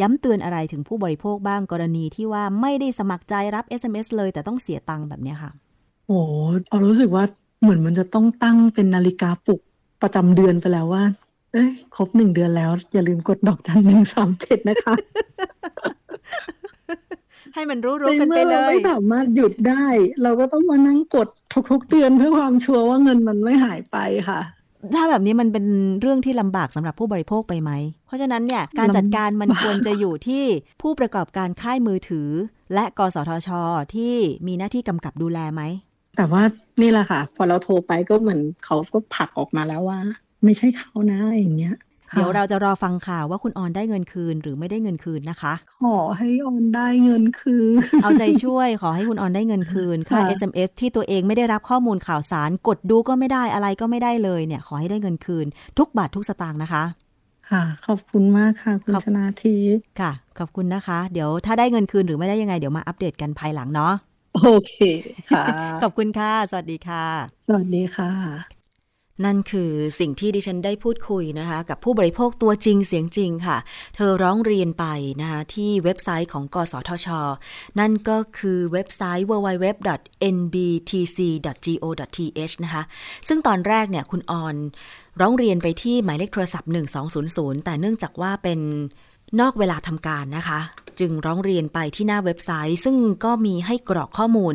ย้ำเตือนอะไรถึงผู้บริโภคบ้างกรณีที่ว่าไม่ได้สมัครใจรับ SMS เลย แต่ต้องเสียตังค์แบบนี้ค่ะ โอ้เอารู้สึกว่าเหมือนมันจะต้องตั้งเป็นนาฬิกาปลุกประจำเดือนไปแล้วว่า เอ้ยครบหนึ่งเดือนแล้ว อย่าลืมกดดอกจันหนึ่งสามเจ็ดนะคะ ให้มันรู้รู้กันไปเลยไม่สามารถหยุดได้ เราก็ต้องมานั่งกดทุกๆเดือนเพื่อความชัวร์ว่าเงินมันไม่หายไปค่ะ ถ้าแบบนี้มันเป็นเรื่องที่ลำบากสำหรับผู้บริโภคไปไหม เพราะฉะนั้นเนี่ยการจัดการมันควรจะอยู่ที่ผู้ประกอบการค่ายมือถือ และกสทช ที่มีหน้าที่กำกับดูแลไหม แต่ว่านี่แหละค่ะ พอเราโทรไปก็เหมือนเขาก็ผลักออกมาแล้วว่า ไม่ใช่เขานะอย่างเงี้ย เดี๋ยวเราจะรอฟังข่าวว่าคุณออนได้เงินคืนหรือไม่ได้เงินคืนนะคะ ขอให้ออนได้เงินคืน เอาใจช่วยขอให้คุณออนได้เงินคืน ค่า SMS ที่ตัวเองไม่ได้รับข้อมูลข่าวสาร กดดูก็ไม่ได้อะไรก็ไม่ได้เลยเนี่ย ขอให้ได้เงินคืน ทุกบาททุกสตางค์นะคะ ค่ะ ขอบคุณมากค่ะ คุณชนาทีค่ะ ขอบคุณนะคะ เดี๋ยวถ้าได้เงินคืนหรือไม่ได้ยังไงเดี๋ยวมาอัปเดตกันภายหลังเนาะโอเคค่ะ ขอบคุณค่ะ สวัสดีค่ะ สวัสดีค่ะ นั่นคือสิ่งที่ดิฉันได้พูดคุยนะคะ กับผู้บริโภคตัวจริงเสียงจริงค่ะ เธอร้องเรียนไปนะคะที่เว็บไซต์ของกสทช นั่นก็คือเว็บไซต์ www.nbtc.go.th นะคะ ซึ่งตอนแรกเนี่ยคุณออนร้องเรียนไปที่หมายเลขโทรศัพท์ 1200 แต่เนื่องจากว่าเป็นนอกเวลาทำการนะคะ จึงร้องเรียนไปที่หน้าเว็บไซต์ ซึ่งก็มีให้กรอกข้อมูล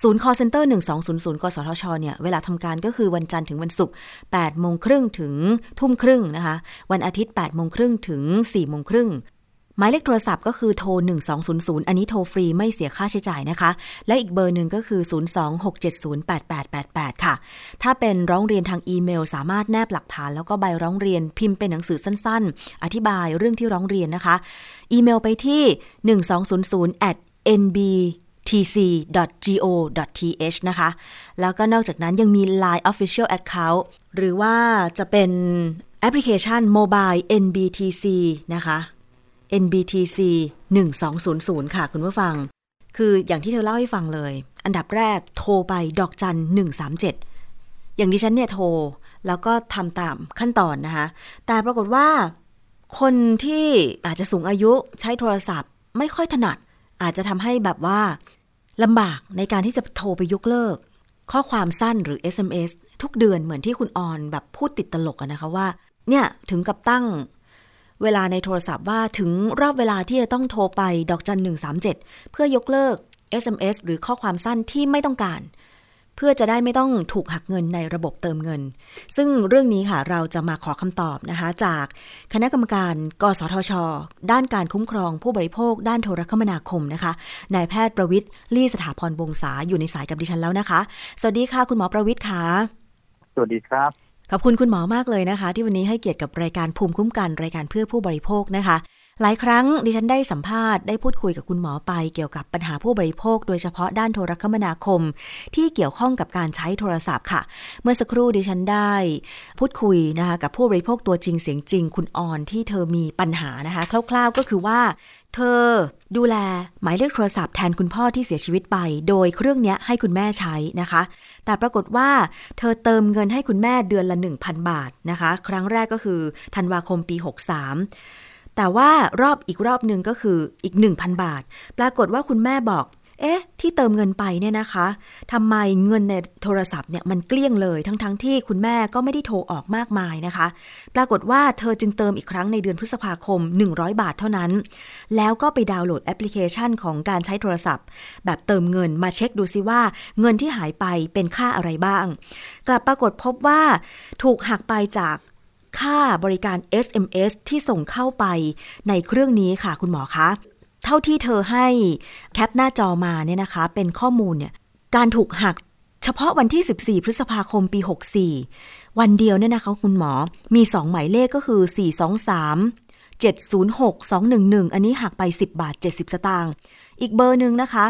ศูนย์ call center 1200กสทช เนี่ย เวลาทำการก็คือวันจันทร์ถึงวันศุกร์8โมงครึ่งถึงทุ่มครึ่งนะคะ วันอาทิตย์8โมงครึ่งถึง4โมงครึ่งหมายเลขโทรศัพท์ก็คือโทร 1200 อันนี้โทรฟรีไม่เสียค่าใช้จ่ายนะคะ และอีกเบอร์หนึ่งก็คือ 026708888 ค่ะ ถ้าเป็นร้องเรียนทางอีเมล สามารถแนบหลักฐาน แล้วก็ใบร้องเรียนพิมพ์เป็นหนังสือสั้นๆ อธิบายเรื่องที่ร้องเรียนนะคะ อีเมลไปที่ 1200 at nb tc.go.th นะคะ แล้วก็นอกจากนั้นยังมี Line Official Account หรือว่าจะเป็นแอปพลิเคชัน Mobile NBTC นะคะ NBTC 1200 ค่ะคุณผู้ฟัง คืออย่างที่เธอเล่าให้ฟังเลย อันดับแรกโทรไปดอกจัน 137 อย่างดิฉันเนี่ยโทร แล้วก็ทำตามขั้นตอนนะคะ แต่ปรากฏว่า คนที่อาจจะสูงอายุใช้โทรศัพท์ไม่ค่อยถนัด อาจจะทำให้แบบว่า ลำบากในการที่จะโทรไปยกเลิก ข้อความสั้นหรือ SMS ทุกเดือนเหมือนที่คุณออนแบบพูดติดตลกนะคะว่า เนี่ยถึงกับตั้งเวลาในโทรศัพท์ว่าถึงรอบเวลาที่จะต้องโทรไปดอกจันหนึ่งสามเจ็ดเพื่อยกเลิก SMS หรือข้อความสั้นที่ไม่ต้องการ เพื่อจะได้ไม่ต้องถูกหักเงินในระบบเติมเงิน ซึ่งเรื่องนี้ค่ะเราจะมาขอคำตอบนะคะ จากคณะกรรมการ กสทช ด้านการคุ้มครองผู้บริโภค ด้านโทรคมนาคมนะคะ นายแพทย์ประวิทย์ลี่สถาพรวงศาอยู่ในสายกับดิฉันแล้วนะคะ สวัสดีค่ะคุณหมอประวิทย์ค่ะ สวัสดีครับ ขอบคุณคุณหมอมากเลยนะคะ ที่วันนี้ให้เกียรติกับรายการภูมิคุ้มกันรายการเพื่อผู้บริโภคนะคะ หลายครั้งดิฉันได้สัมภาษณ์ได้พูดคุยกับคุณหมอไปเกี่ยวกับปัญหาผู้บริโภค โดยเฉพาะด้านโทรคมนาคม ที่เกี่ยวข้องกับการใช้โทรศัพท์ค่ะ เมื่อสักครู่ดิฉันได้ พูดคุยนะคะกับผู้บริโภคตัวจริงเสียงจริง คุณออนที่เธอมีปัญหานะคะคร่าว ๆก็คือว่า เธอดูแลหมายเลขโทรศัพท์แทนคุณพ่อที่เสียชีวิตไป โดยเครื่องนี้ให้คุณแม่ใช้นะคะ แต่ปรากฏว่าเธอเติมเงินให้คุณแม่เดือนละ 1,000 บาทนะคะ ครั้งแรกก็คือธันวาคมปี 63 แต่ว่ารอบอีกรอบหนึ่งก็คืออีก 1,000 บาท ปรากฏว่าคุณแม่บอก เอ๊ะ ที่เติมเงินไปเนี่ยนะคะทำไมเงินในโทรศัพท์เนี่ยมันเกลี้ยงเลยทั้งๆทที่คุณแม่ก็ไม่ได้โทรออกมากมายนะคะ ปรากฏว่าเธอจึงเติมอีกครั้งในเดือนพฤษภาคม 100 บาทเท่านั้น แล้วก็ไปดาวน์โหลดแอปพลิเคชันของการใช้โทรศัพท์ แบบเติมเงินมาเช็คดูซิว่า เงินที่หายไปเป็นค่าอะไรบ้าง กลับปรากฏพบว่า ถูกหักไปจาก ค่าบริการ SMS ที่ส่งเข้าไปในเครื่องนี้ค่ะคุณหมอคะ เท่าที่เธอให้แคปหน้าจอมาเนี่ยนะคะ เป็นข้อมูลเนี่ยการถูกหักเฉพาะวันที่ 14 พฤษภาคมปี 64 วันเดียวเนี่ยนะคะคุณหมอมี 2 หมายเลขก็คือ 423 706 211 อันนี้หักไป 10 บาท 70 สตางค์ อีกเบอร์หนึ่งนะคะ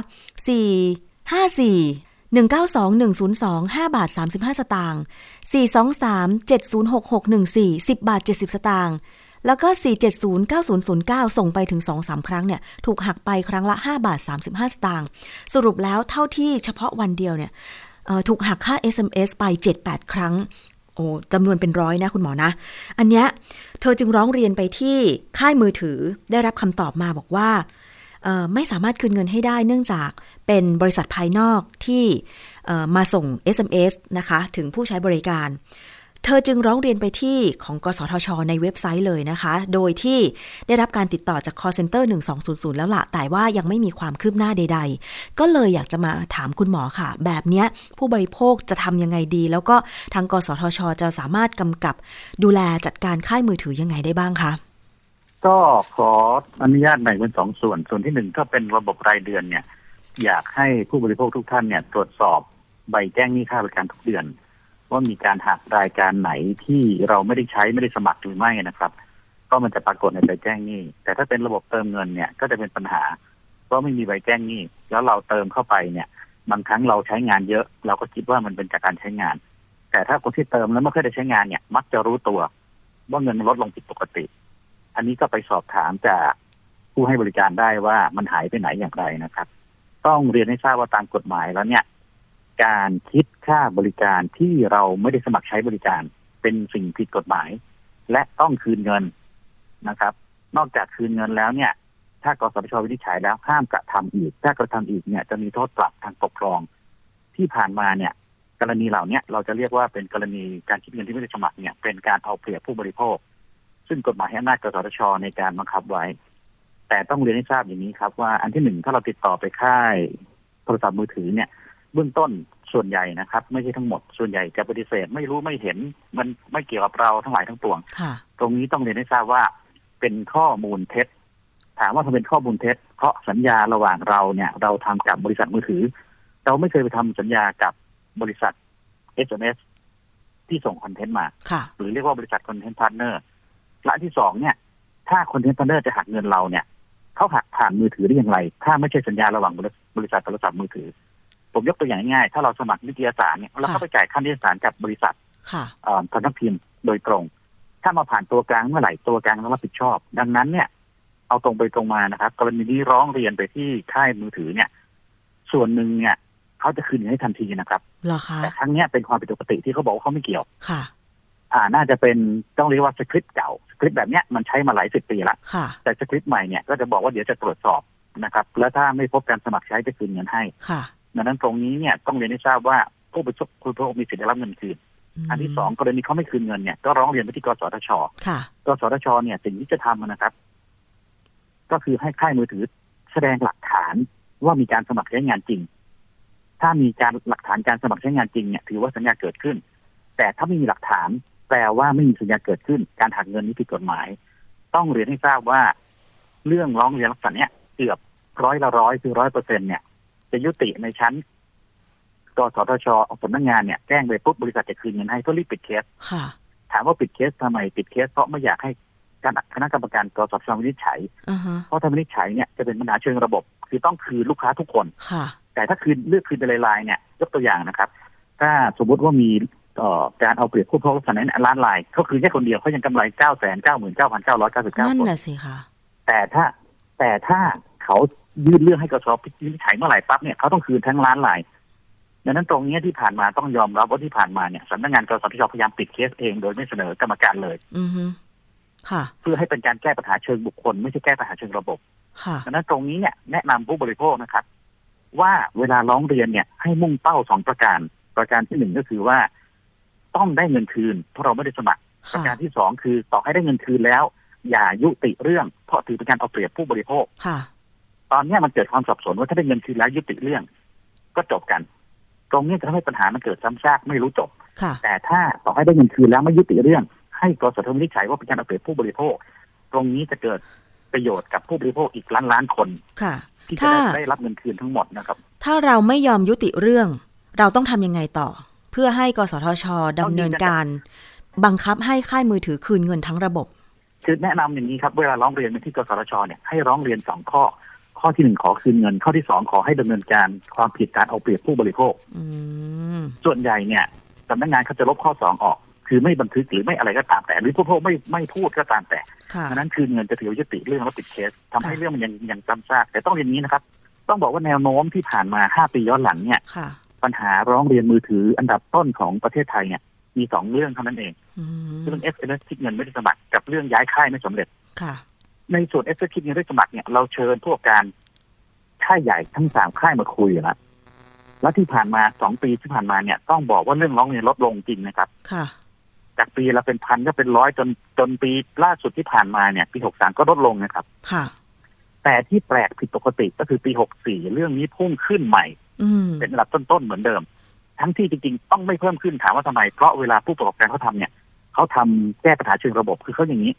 454 192102 5บาท35 สตางค์423 706 614 10 บาท 70 สตางค์แล้วก็ 4709009 ส่งไปถึง 2-3 ครั้งเนี่ย ถูกหักไปครั้งละ 5 บาท 35 สตางค์ สรุปแล้วเท่าที่เฉพาะวันเดียวเนี่ยถูกหักค่า SMS ไป 7-8 ครั้ง โอ้จำนวนเป็นร้อยนะคุณหมอนะ อันเนี้ยเธอจึงร้องเรียนไปที่ค่ายมือถือได้รับคำตอบมาบอกว่า ไม่สามารถคืนเงินให้ได้เนื่องจากเป็นบริษัทภายนอกที่มาส่ง SMS นะคะถึงผู้ใช้บริการ เธอจึงร้องเรียนไปที่ของกสทช ในเว็บไซต์เลยนะคะ โดยที่ได้รับการติดต่อจาก call center 1200 แล้วละแต่ว่ายังไม่มีความคืบหน้าใด ๆ ก็เลยอยากจะมาถามคุณหมอค่ะ แบบนี้ผู้บริโภคจะทำยังไงดี แล้วก็ทางกสทช จะสามารถกำกับดูแลจัดการค่ายมือถือยังไงได้บ้างคะ ก็ขออนุญาตแบ่งเป็นสองส่วน ส่วนที่หนึ่งก็เป็นระบบรายเดือนเนี่ย อยากให้ผู้บริโภคทุกท่านเนี่ย ตรวจสอบใบแจ้งหนี้ค่าบริการทุกเดือน ว่ามีการหักรายการไหนที่เราไม่ได้ใช้ไม่ได้สมัครหรือไม่นะครับ ก็มันจะปรากฏในใบแจ้งหนี้ แต่ถ้าเป็นระบบเติมเงินเนี่ย ก็จะเป็นปัญหาเพราะไม่มีใบแจ้งหนี้ แล้วเราเติมเข้าไปเนี่ยบางครั้งเราใช้งานเยอะ เราก็คิดว่ามันเป็นจากการใช้งาน แต่ถ้าคนที่เติมแล้วไม่เคยได้ใช้งานเนี่ย มักจะรู้ตัว ว่าเงินลดลงผิดปกติ อันนี้ก็ไปสอบถามจากผู้ให้บริการได้ว่ามันหายไปไหนอย่างไรนะครับ ต้องเรียนให้ทราบว่าตามกฎหมายแล้วเนี่ย การคิดค่าบริการที่เราไม่ได้สมัครใช้บริการ เป็นสิ่งผิดกฎหมาย และต้องคืนเงินนะครับ นอกจากคืนเงินแล้วเนี่ย ถ้ากสทชวินิจฉัยแล้วห้ามกระทำอีก ถ้ากระทำอีกเนี่ยจะมีโทษปรับทางปกครอง ที่ผ่านมาเนี่ยกรณีเหล่านี้เราจะเรียกว่าเป็นกรณีการคิดเงินที่ไม่ได้สมัครเนี่ยเป็นการเอาเปรียบผู้บริโภค ซึ่งกฎหมายให้อำนาจกสทชในการบังคับไว้ แต่ต้องเรียนให้ทราบอย่างนี้ครับ ว่าอันที่หนึ่งถ้าเราติดต่อไปค่ายโทรศัพท์มือถือเนี่ย เบื้องต้นส่วนใหญ่นะครับ ไม่ใช่ทั้งหมดส่วนใหญ่จะปฏิเสธไม่รู้ไม่เห็น มันไม่เกี่ยวกับเราทั้งหลายทั้งปวงตรงนี้ต้องเรียนให้ทราบว่าเป็นข้อมูลเท็จ ถามว่าทำเป็นข้อมูลเท็จ เพราะสัญญาระหว่างเราเนี่ย เราทำกับบริษัทมือถือ เราไม่เคยไปทำสัญญากับบริษัท SMS ที่ส่ง content มา หรือเรียกว่าบริษัท content partner และที่สองเนี่ย ถ้า content partner จะหักเงินเราเนี่ยเขาหักผ่านมือถือได้อย่างไร ถ้าไม่ใช่สัญญาระหว่างบริษัทโทรศัพท์มือถือ ผมยกตัวอย่างง่ายๆถ้าเราสมัครนิตยสารเนี่ยเราก็ไปจ่ายค่านิตยสารกับบริษัทสำนักพิมพ์โดยตรง ถ้ามาผ่านตัวกลางเมื่อไหร่ตัวกลางต้องรับผิดชอบ ดังนั้นเนี่ย เอาตรงไปตรงมานะครับ กรณีนี้ร้องเรียนไปที่ค่ายมือถือเนี่ย ส่วนหนึ่งเนี่ยเขาจะคืนเงินให้ทันทีนะครับแต่ครั้งนี้เป็นความผิดปกติที่เขาบอกว่าเขาไม่เกี่ยวค่ะ อ่าน่าจะเป็นต้องเรียกว่าสคริปต์เก่าสคริปต์แบบเนี้ยมันใช้มาหลายสิบปีละแต่สคริปต์ใหม่เนี่ยก็จะบอกว่าเดี๋ยวจะตรวจสอบนะครับ แล้วถ้าไม่พบการสมัครใช้จะคืนเงินให้ดังนั้นตรงนี้เนี่ยต้องเรียนให้ทราบว่าผู้บริโภคคุณผู้มีสิทธิ์ได้รับเงินคืนอันที่สองกรณีเขาไม่คืนเงินเนี่ยก็ร้องเรียนไปที่กสทชกสทชเนี่ยสิ่งที่จะทำนะครับ ก็คือให้ค่ายมือถือแสดงหลักฐานว่ามีการสมัครใช้งานจริง ถ้ามีการหลักฐานการสมัครใช้งานจริงเนี่ยถือว่าสัญญาเกิดขึ้น แต่ถ้าไม่มีหลักฐาน แปลว่าไม่มีสัญญาเกิดขึ้น การหักเงินนี้ผิดกฎหมาย ต้องเรียนให้ทราบว่า เรื่องร้องเรียนลักษณะนี้เกือบร้อยละร้อยคือร้อยเปอร์เซ็นเนี่ย จะยุติในชั้นกสทชสำนักงานเนี่ยแจ้งไปปุ๊บบริษัทจะคืนเงินให้เพื่อรีบปิดเคสถามว่าปิดเคสทำไมปิดเคสเพราะไม่อยากให้การคณะกรรมการกสทชวินิจฉัยอ่าฮะเพราะถ้าวินิจฉัยเนี่ยจะเป็นปัญหาเชิงระบบ คือต้องคืนลูกค้าทุกคนค่ะแต่ถ้าคืนเลือกคืนเป็นรายๆเนี่ยยกตัวอย่างนะครับ ถ้าสมมติว่ามีเอ่อ การเอาเปรียบผู้บริโภคลักษณะนั้นล้านลายเขาคืนแค่คนเดียวเขายังกำไรเก้าแสนเก้าหมื่นเก้าพันเก้าร้อยเก้าสิบเก้านั่นคนน่ะสิค่ะ แต่ถ้าแต่ถ้าเขายื่นเรื่องให้กสทชวินิจฉัยเมื่อไหร่ปั๊บเนี่ยเขาต้องคืนทั้งล้านลายดังนั้นตรงเนี้ยที่ผ่านมาต้องยอมรับว่าที่ผ่านมาเนี่ยสำนักงานกสทชพยายามปิดเคสเองโดยไม่เสนอกรรมการเลยอือฮึค่ะเพื่อให้เป็นการแก้ปัญหาเชิงบุคคล ไม่ใช่แก้ปัญหาเชิงระบบค่ะดังนั้นตรงนี้เนี่ยแนะนำผู้บริโภคนะครับ ว่าเวลาร้องเรียนเนี่ยให้มุ่งเป้าสองประการ ประการที่หนึ่งก็คือว่า ต้องได้เงินคืน เพราะเราไม่ได้สมัครประค่ะการที่สองคือต่อให้ได้เงินคืนแล้ว อย่ายุติเรื่อง เพราะถือเป็นการเอาเปรียบผู้บริโภคค่ะตอนเนี้ยมันเกิดความสับสนว่าถ้าได้เงินคืนแล้วยุติเรื่อง ก็จบกัน ตรงนี้จะทำให้ปัญหามันเกิดซ้ำซากไม่รู้จบค่ะแต่ถ้าต่อให้ได้เงินคืนแล้วไม่ยุติเรื่อง ให้กสทชวินิจฉัยว่าเป็นการเอาเปรียบผู้บริโภค ตรงนี้จะเกิดประโยชน์กับผู้บริโภคอีกล้านล้านๆคนค่ะที่จะถ้าได้ได้รับเงินคืนทั้งหมดนะครับ ถ้าเราไม่ยอมยุติเรื่อง เราต้องทำยังไงต่อ เพื่อให้กสทชดำเนินการ บังคับให้ค่ายมือถือคืนเงินทั้งระบบ คือแนะนำอย่างนี้ครับ เวลาร้องเรียนไปที่กสทชเนี่ยให้ร้องเรียนสองข้อ ข้อที่หนึ่งขอคืนเงิน ข้อที่สองขอให้ดำเนินการความผิดการเอาเปรียบผู้บริโภคอืมส่วนใหญ่เนี่ยสำนักงานเขาจะลบข้อสองออก คือไม่บันทึกหรือไม่อะไรก็ตามแต่ หรือผู้บริโภคไม่ไม่พูดก็ตามแต่ค่ะดังนั้นคืนเงินจะถือว่ายุติเรื่องแล้วปิดเคสทำให้ค่ะเรื่องมันยังยังซ้ำซากแต่ต้องเรียนอย่างนี้นะครับ ต้องบอกว่าแนวโน้มที่ผ่านมาห้าปีย้อนหลังเนี่ยค่ะ ปัญหาร้องเรียนมือถืออันดับต้นของประเทศไทยเนี่ยมีสองเรื่องเท่านั้นเองอืมเรื่อง SMS คิดเงินไม่ได้สมัครกับเรื่องย้ายค่ายไม่สำเร็จค่ะ ในส่วน SMS คิดเงินได้สมัครเนี่ยเราเชิญผู้ประกอบการค่ายใหญ่ทั้งสามค่ายมาคุยแล้วแล้วที่ผ่านมาสองปีที่ผ่านมาเนี่ย ต้องบอกว่าเรื่องร้องเรียนลดลงจริงนะครับ ค่ะ จากปีละเป็นพันก็เป็นร้อยจนจนปีล่าสุดที่ผ่านมาเนี่ย ปีหกสามก็ลดลงนะครับ ค่ะ แต่ที่แปลกผิดปกติก็คือปีหกสี่เรื่องนี้พุ่งขึ้นใหม่อืมเป็นระดับต้นๆเหมือนเดิม ทั้งที่จริง ๆ ต้องไม่เพิ่มขึ้นถามว่าทำไม เพราะเวลาผู้ประกอบการเขาทำเนี่ยเขาทำแก้ปัญหาเชิงระบบคือเขาอย่างนี้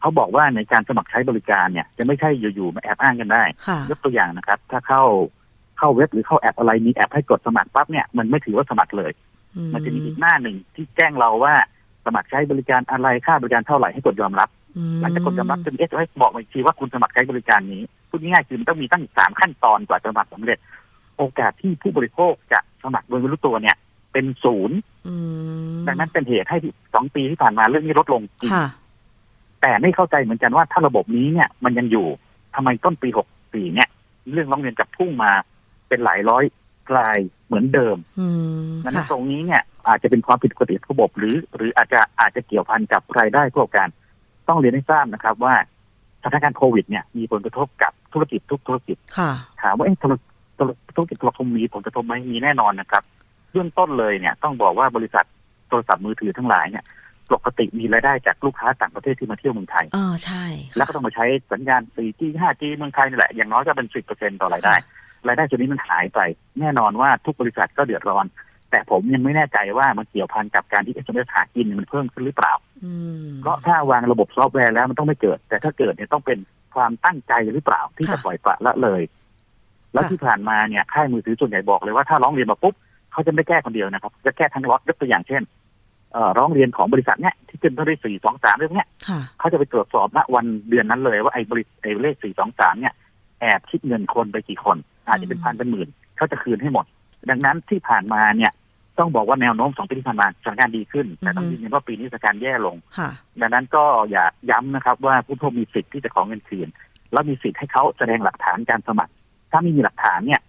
เขาบอกว่าในการสมัครใช้บริการเนี่ย จะไม่ใช่อยู่ๆมาแอบอ้างกันได้ค่ะยกตัวอย่างนะครับ ถ้าเข้าเข้าเว็บหรือเข้าแอปอะไรมีแอปให้กดสมัครปั๊บเนี่ยมันไม่ถือว่าสมัครเลยอืมันจะมีอีกหน้าหนึ่งที่แจ้งเราว่าสมัครใช้บริการอะไรค่าบริการเท่าไหร่ให้กดยอมรับอืมหลังจากกดยอมรับจะมีเอสให้บอกมาอีกทีว่าคุณสมัครใช้บริการนี้พูดง่ายๆคือมันต้องมีตั้งสามขั้นตอนกว่าจะสมัครสำเร็จ โอกาสที่ผู้บริโภคจะสมัครโดยไม่รู้ตัวเนี่ย เป็นศูนย์อืมดังนั้นเป็นเหตุให้ที่สองปีที่ผ่านมาเรื่องนี้ลดลงจริงค่ะแต่ไม่เข้าใจเหมือนกันว่าถ้าระบบนี้เนี่ย มันยังอยู่ทำไมต้นปีหกสี่เนี่ย เรื่องร้องเรียนกับพุ่งมาเป็นหลายร้อยรายเหมือนเดิมอืมดังนั้ค่ะนตรงนี้เนี่ย อาจจะเป็นความผิดปกติของระบบหรือ หรืออาจจะอาจจะเกี่ยวพันกับรายได้ผู้ประกอบการ ต้องเรียนให้ทราบนะครับว่าสถานการณ์โควิดเนี่ยมีผลกระทบกับธุรกิจทุกธุรกิจค่ะถามว่าเอ๊ะ ธุรธุรธุรกิจโทรคมมีผลกระทบไหมมีแน่นอนนะครับเบื้องต้นเลยเนี่ย ต้องบอกว่าบริษัทโทรศัพท์มือถือทั้งหลายเนี่ยปกติมีรายได้จากลูกค้าต่างประเทศที่มาเที่ยวเมืองไทยเออใช่ แล้วก็ต้องมาใช้สัญญาณ 4G 5G เมืองไทยนี่แหละ อย่างน้อยก็เป็น10%ต่อรายได้ รายได้ส่วนนี้มันหายไป แน่นอนว่าทุกบริษัทก็เดือดร้อน แต่ผมยังไม่แน่ใจว่ามันเกี่ยวพันกับการที่ SMS หากินเนี่ยมันเพิ่มขึ้นหรือเปล่าอืมเพราะถ้าวางระบบซอฟต์แวร์แล้วมันต้องไม่เกิด แต่ถ้าเกิดเนี่ยต้องเป็นความตั้งใจหรือเปล่าที่จะปล่อยปละละเลย แล้วที่ผ่านมาเนี่ยค่ายมือถือส่วนใหญ่บอกเลยว่าถ้าร้องเรียนมาปุ๊บเขาจะไม่แก้คนเดียวนะครับ จะแก้ทั้งล็อตยกตัวอย่างเช่นเอ่อร้องเรียนของบริษัทเนี่ยที่ขึ้นเท่าได้สี่สองสามเรื่องเนี้ยค่ะเขาจะไปตรวจสอบณวันเดือนนั้นเลยว่าไอ้บริไอ้เลขสี่สองสามเนี่ยแอบคิดเงินคนไปกี่คน อาจจะเป็นพันเป็นหมื่นเขาจะคืนให้หมด ดังนั้นที่ผ่านมาเนี่ย ต้องบอกว่าแนวโน้มสองปีที่ผ่านมาสถานการณ์ดีขึ้น แต่ต้องอือฮึยืนยันว่าปีนี้สถานการณ์แย่ลงค่ะดังนั้นก็อย่าย้ำนะครับว่าผู้บริโภคมีสิทธิ์ที่จะขอเงินคืนแล้วมีสิทธิ์ให้เขาแสดงหลักฐานการสมัคร ถ้าไม่มีหลักฐานเนี่ย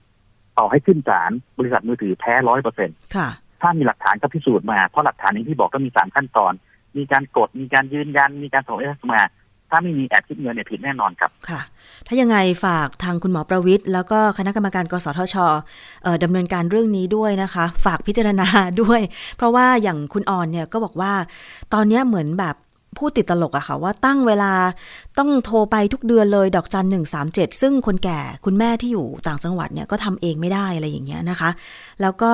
ต่อให้ขึ้นศาลบริษัทมือถือแพ้ร้อยเปอร์เซ็นค่ะถ้ามีหลักฐานก็พิสูจน์มาเพราะหลักฐานนี้ที่บอกก็มีสามขั้นตอน มีการกดมีการยืนยัน มีการส่งเอสมา ถ้าไม่มีแอบคิดเงินเนี่ยผิดแน่นอนครับค่ะ ถ้ายังไงฝากทางคุณหมอประวิทย์แล้วก็คณะกรรมการกสทชเอ่อดำเนินการเรื่องนี้ด้วยนะคะ ฝากพิจารณาด้วย เพราะว่าอย่างคุณออนเนี่ยก็บอกว่า ตอนเนี้ยเหมือนแบบ พูดติดตลกอะค่ะว่าตั้งเวลาต้องโทรไปทุกเดือนเลยดอกจันหนึ่งสามเจ็ดซึ่งคนแก่คุณแม่ที่อยู่ต่างจังหวัดเนี่ยก็ทำเองไม่ได้อะไรอย่างเงี้ยนะคะ แล้วก็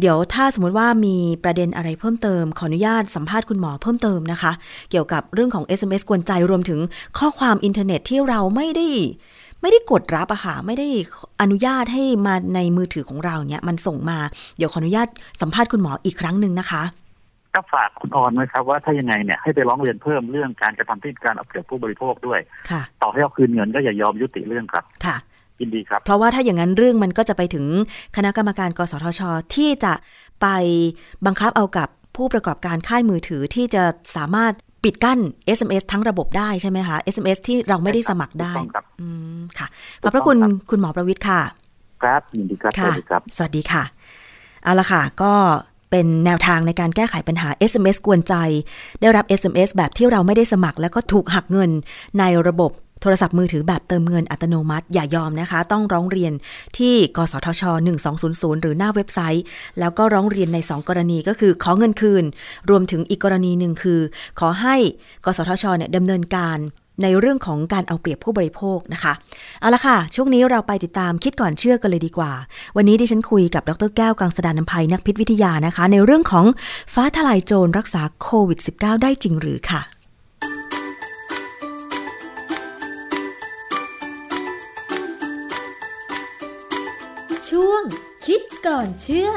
เดี๋ยวถ้าสมมุติว่ามีประเด็นอะไรเพิ่มเติม ขออนุญาตสัมภาษณ์คุณหมอเพิ่มเติมนะคะ เกี่ยวกับเรื่องของ SMS กวนใจรวมถึงข้อความอินเทอร์เน็ตที่เราไม่ได้ไม่ได้กดรับอะค่ะไม่ได้อนุญาตให้มาในมือถือของเราเนี่ยมันส่งมา เดี๋ยวขออนุญาตสัมภาษณ์คุณหมออีกครั้งหนึ่งนะคะ ก็ฝากคุณออนไว้ครับว่าถ้ายังไงเนี่ยให้ไปร้องเรียนเพิ่มเรื่องการกระทำที่การเอาเปรียบผู้บริโภคด้วยค่ะต่อให้เอาคืนเงินก็อย่ายอมยุติเรื่องครับค่ะยินดีครับ เพราะว่าถ้าอย่างนั้นเรื่องมันก็จะไปถึงคณะกรรมการ กสทช ที่จะไปบังคับเอากับผู้ประกอบการค่ายมือถือที่จะสามารถปิดกั้น SMS ทั้งระบบได้ใช่ไหมคะ SMS ที่เราไม่ได้สมัครได้ถูกต้องครับอืมค่ะ ขอบพระคุณถูกต้องครับคุณหมอประวิทย์ค่ะ ครับยินดีครับสค่ะวัสดีครับ สวัสดีค่ะ เอาละค่ะ ก็ เป็นแนวทางในการแก้ไขปัญหา SMS กวนใจ ได้รับ SMS แบบที่เราไม่ได้สมัคร แล้วก็ถูกหักเงินในระบบโทรศัพท์มือถือแบบเติมเงินอัตโนมัติ อย่ายอมนะคะ ต้องร้องเรียนที่กสทช 1200 หรือหน้าเว็บไซต์ แล้วก็ร้องเรียนใน 2 กรณีก็คือขอเงินคืน รวมถึงอีกกรณีหนึ่งคือ ขอให้กสทชเนี่ยดำเนินการ ในเรื่องของการเอาเปรียบผู้บริโภคนะคะ เอาละค่ะ ช่วงนี้เราไปติดตามคิดก่อนเชื่อกันเลยดีกว่า วันนี้ดิฉันคุยกับดรแก้วกังสดานนภัยนักพิษวิทยานะคะ ในเรื่องของฟ้าทลายโจรรักษาโควิด -19 ได้จริงหรือค่ะ ช่วงคิดก่อนเชื่อ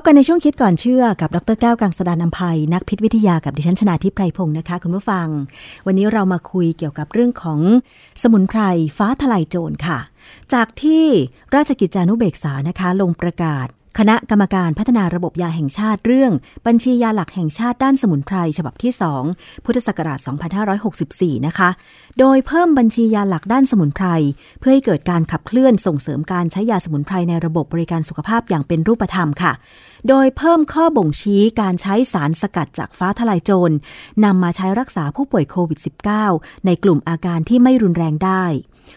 บกันในช่วงคิดก่อนเชื่อกับดรแก้วกังสดานนภัย นักพิษวิทยากับดิฉันชนาทิพไพรพงศ์นะคะ คุณผู้ฟัง วันนี้เรามาคุยเกี่ยวกับเรื่องของสมุนไพรฟ้าทลายโจรค่ะ จากที่ราชกิจจานุเบกษานะคะ ลงประกาศ คณะกรรมการพัฒนาระบบยาแห่งชาติเรื่อง บัญชียาหลักแห่งชาติด้านสมุนไพรฉบับที่ 2 พุทธศักราช 2564 นะคะ โดยเพิ่มบัญชียาหลักด้านสมุนไพรเพื่อให้เกิดการขับเคลื่อนส่งเสริมการใช้ยาสมุนไพรในระบบบริการสุขภาพอย่างเป็นรูปธรรมค่ะ โดยเพิ่มข้อบ่งชี้การใช้สารสกัดจากฟ้าทลายโจรนำมาใช้รักษาผู้ป่วยโควิด -19 ในกลุ่มอาการที่ไม่รุนแรงได้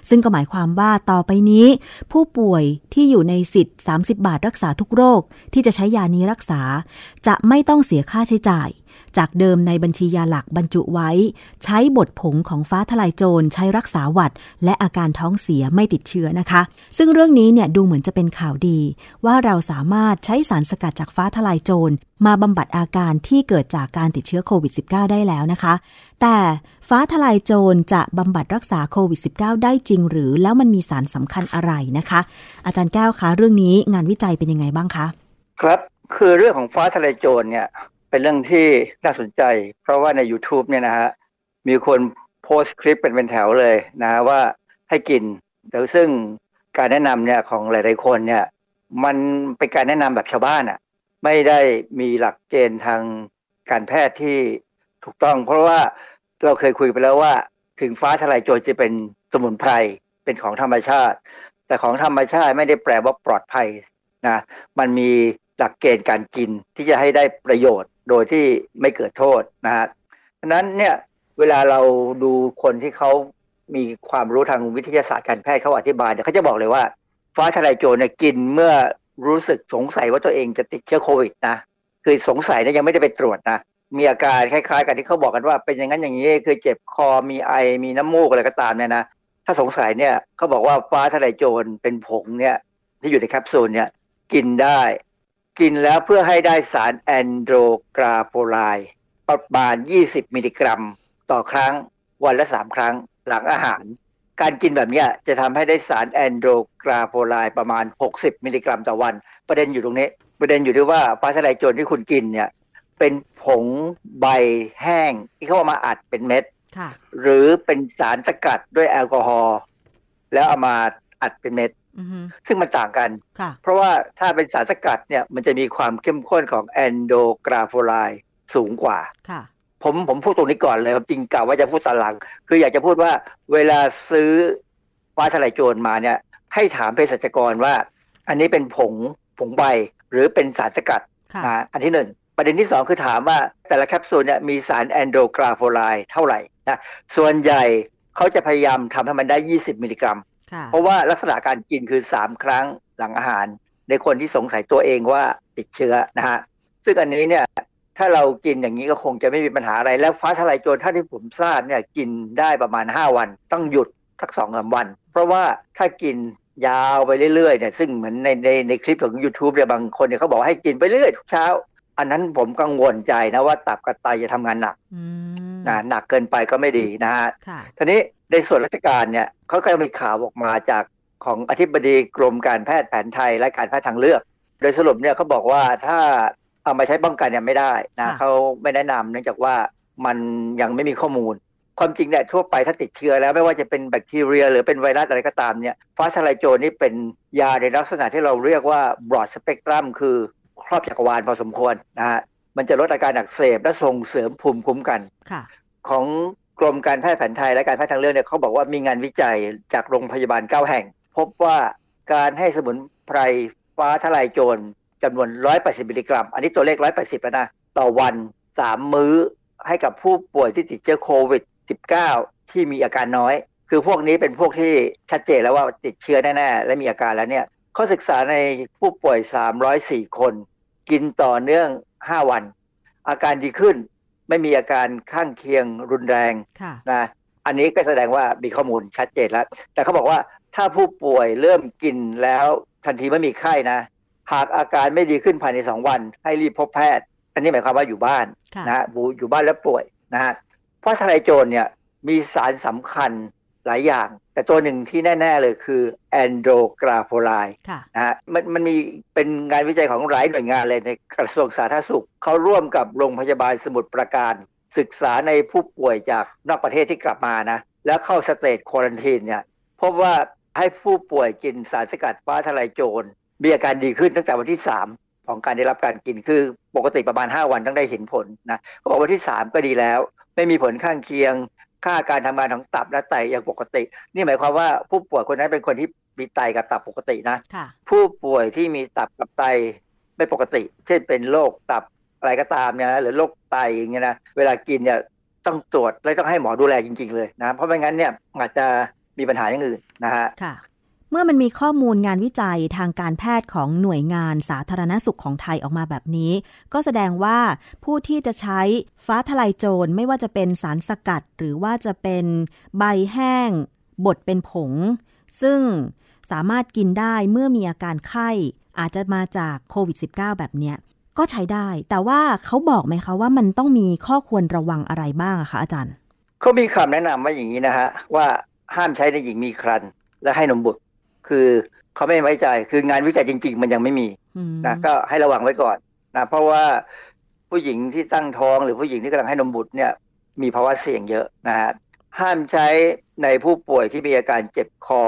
ซึ่งก็หมายความว่าต่อไปนี้ ผู้ป่วยที่อยู่ในสิทธิ์ 30 บาทรักษาทุกโรคที่จะใช้ยานี้รักษา จะไม่ต้องเสียค่าใช้จ่าย จากเดิมในบัญชียาหลักบรรจุไว้ ใช้บทผงของฟ้าทลายโจรใช้รักษาหวัด และอาการท้องเสียไม่ติดเชื้อนะคะ ซึ่งเรื่องนี้เนี่ยดูเหมือนจะเป็นข่าวดี ว่าเราสามารถใช้สารสกัดจากฟ้าทลายโจรมาบำบัดอาการที่เกิดจากการติดเชื้อโควิด -19 ได้แล้วนะคะ แต่ฟ้าทลายโจรจะบำบัดรักษาโควิด -19 ได้จริงหรือแล้วมันมีสารสำคัญอะไรนะคะ อาจารย์แก้วคะเรื่องนี้งานวิจัยเป็นยังไงบ้างคะ ครับคือเรื่องของฟ้าทะลายโจรเนี่ย เป็นเรื่องที่น่าสนใจ เพราะว่าใน YouTube เนี่ยนะฮะมีคนโพสต์คลิปเป็นเป็นแถวเลยนะว่าให้กินแต่ซึ่งการแนะนำเนี่ยของหลาย ๆ คนเนี่ยมันเป็นการแนะนำแบบชาวบ้านอะ่ะไม่ได้มีหลักเกณฑ์ทางการแพทย์ที่ถูกต้อง เพราะว่าเราเคยคุยไปแล้วว่า ถึงฟ้าทลายโจรจะเป็นสมุนไพรเป็นของธรรมชาติ แต่ของธรรมชาติไม่ได้แปลว่าปลอดภัยนะมันมีหลักเกณฑ์การกินที่จะให้ได้ประโยชน์ โดยที่ไม่เกิดโทษนะฮะฉะนั้นเนี่ยเวลาเราดูคนที่เขามีความรู้ทางวิทยาศาสตร์การแพทย์เขาอธิบายเนี่ยเขาจะบอกเลยว่า ฟ้าทลายโจรเนี่ยกินเมื่อรู้สึกสงสัยว่าตัวเองจะติดเชื้อโควิดนะคือสงสัยเนี่ยยังไม่ได้ไปตรวจนะมีอาการคล้ายๆกันที่เขาบอกกันว่า เป็นอย่างนั้นอย่างนี้คือเจ็บคอมีไอมีน้ำมูกอะไรก็ตามเนี่ยนะถ้าสงสัยเนี่ยเขาบอกว่าฟ้าทลายโจรเป็นผงเนี่ยที่อยู่ในแคปซูลเนี่ยกินได้ กินแล้วเพื่อให้ได้สาร andrographolide ประมาณ 20 มิลลิกรัม ต่อครั้งวันละ 3 ครั้งหลังอาหาร การกินแบบเนี้ยจะทำให้ได้สาร andrographolide ประมาณ 60 มิลลิกรัมต่อวัน ประเด็นอยู่ตรงนี้ ประเด็นอยู่ที่ว่าฟ้าทะลายโจรที่คุณกินเนี่ยเป็นผงใบแห้งที่เขาเอามาอัดเป็นเม็ดค่ะหรือเป็นสารสกัดด้วยแอลกอฮอล์แล้วเอามาอัดเป็นเม็ดอือฮึ ซึ่งมันต่างกันค่ะเพราะว่าถ้าเป็นสารสกัดเนี่ยมันจะมีความเข้มข้นของแอนโดกราโฟไลด์สูงกว่าค่ะผมผมพูดตรงนี้ก่อนเลยครับจริงกะว่าจะพูดตอนหลัง คืออยากจะพูดว่าเวลาซื้อฟ้าทลายโจรมาเนี่ย ให้ถามเภสัชกรว่า อันนี้เป็นผงผงใบหรือเป็นสารสกัดค่ะอ่าอันที่หนึ่งประเด็นที่สองคือถามว่าแต่ละแคปซูลเนี่ยมีสารแอนโดกราโฟไลด์เท่าไหร่นะส่วนใหญ่เขาจะพยายามทำให้มันได้ 20 มิลลิกรัมค่ะ เพราะว่าลักษณะการกินคือ3ครั้งหลังอาหาร ในคนที่สงสัยตัวเองว่าติดเชื้อนะฮะซึ่งอันนี้เนี่ยถ้าเรากินอย่างนี้ก็คงจะไม่มีปัญหาอะไรแล้วฟ้าทลายโจรถ้าที่ผมทราบเนี่ยกินได้ประมาณ 5 วัน ต้องหยุดสักสองสามวัน เพราะว่าถ้ากินยาวไปเรื่อยๆเนี่ยซึ่งเหมือนในในในคลิปของ YouTube เนี่ยบางคนเนี่ยเขาบอกให้กินไปเรื่อยทุกเช้า อันนั้นผมกังวลใจนะว่าตับกับไตจะทำงานหนักอืมนะหนักเกินไปก็ไม่ดีนะฮะค่ะทีนี้ ในส่วนราชการเนี่ยเขาก็มีข่าวออกมาจากของอธิบดีกรมการแพทย์แผนไทยและการแพทย์ทางเลือก โดยสรุปเนี่ยเขาบอกว่าถ้าเอามาใช้ป้องกันเนี่ยไม่ได้นะเขาไม่แนะนำเนื่องจากว่ามันยังไม่มีข้อมูล ความจริงเนี่ยทั่วไปถ้าติดเชื้อแล้วไม่ว่าจะเป็นแบคทีเรีย หรือเป็นไวรัสอะไรก็ตามเนี่ยฟ้าทลายโจรนี่เป็นยาในลักษณะที่เราเรียกว่า broad spectrum คือครอบจักรวาลพอสมควรนะฮะมันจะลดอาการอักเสบและส่งเสริมภูมิคุ้มกันค่ะของ กรมการแพทย์แผนไทยและการแพทย์ทางเลือกเนี่ยเขาบอกว่ามีงานวิจัยจากโรงพยาบาล 9 แห่ง พบว่าการให้สมุนไพรฟ้าทลายโจรจำนวน 180 มิลลิกรัม อันนี้ตัวเลข 180 แล้วนะ ต่อวัน 3 มื้อให้กับผู้ป่วยที่ติดเชื้อโควิด -19 ที่มีอาการน้อย คือพวกนี้เป็นพวกที่ชัดเจนแล้วว่าติดเชื้อแน่ๆ และมีอาการแล้วเนี่ยเขาศึกษาในผู้ป่วย 304 คน กินต่อเนื่อง 5 วัน อาการดีขึ้น ไม่มีอาการข้างเคียงรุนแรงค่ะนะอันนี้ก็แสดงว่ามีข้อมูลชัดเจนแล้ว แต่เขาบอกว่าถ้าผู้ป่วยเริ่มกินแล้วทันทีไม่มีไข้นะ หากอาการไม่ดีขึ้นภายในสองวัน ให้รีบพบแพทย์ อันนี้หมายความว่าอยู่บ้านค่ะนะฮะอยู่บ้านแล้วป่วยนะฮะเพราะฟ้าทะลายโจรเนี่ยมีสารสำคัญ หลายอย่าง แต่ตัวหนึ่งที่แน่ ๆ เลยคือ andrographolide ค่ะนะฮะมันมันมีเป็นงานวิจัยของหลายหน่วยงานเลยในกระทรวงสาธารณสุขเขาร่วมกับโรงพยาบาลสมุทรปราการ ศึกษาในผู้ป่วยจากนอกประเทศที่กลับมานะแล้วเข้า state quarantine เนี่ยพบว่าให้ผู้ป่วยกินสารสกัดฟ้าทะลายโจรมีอาการดีขึ้นตั้งแต่วันที่ 3 ของการได้รับการกินคือปกติประมาณ 5 วันต้องได้เห็นผลนะเขาบอกวันที่ 3 ก็ดีแล้ว ไม่มีผลข้างเคียง ค่าการทำงานของตับและไตอย่างปกติ นี่หมายความว่าผู้ป่วยคนนั้นเป็นคนที่มีไตกับตับปกตินะค่ะผู้ป่วยที่มีตับกับไตไม่ปกติ เช่นเป็นโรคตับอะไรก็ตามเนี่ยนะหรือโรคไตอย่างเงี้ยนะเวลากินเนี่ยต้องตรวจและต้องให้หมอดูแลจริง ๆ เลยนะเพราะไม่งั้นเนี่ยอาจจะมีปัญหาอย่างอื่นนะฮะค่ะ เมื่อมันมีข้อมูลงานวิจัยทางการแพทย์ของหน่วยงานสาธารณสุขของไทยออกมาแบบนี้ ก็แสดงว่าผู้ที่จะใช้ฟ้าทลายโจรไม่ว่าจะเป็นสารสกัด หรือว่าจะเป็นใบแห้ง บดเป็นผง ซึ่งสามารถกินได้เมื่อมีอาการไข้ อาจจะมาจากโควิด -19 แบบเนี้ยก็ใช้ได้ แต่ว่าเขาบอกไหมคะว่ามันต้องมีข้อควรระวังอะไรบ้างอะคะอาจารย์เขามีคำแนะนำว่าอย่างนี้นะฮะว่าห้ามใช้ในหญิงมีครรภ์และให้นมบุตร คือเขาไม่ไว้ใจคืองานวิจัยจริง ๆ มันยังไม่มีอืมนะก็ให้ระวังไว้ก่อนนะเพราะว่าผู้หญิงที่ตั้งท้องหรือผู้หญิงที่กำลังให้นมบุตรเนี่ย มีภาวะเสี่ยงเยอะนะฮะห้ามใช้ในผู้ป่วยที่มีอาการเจ็บคอ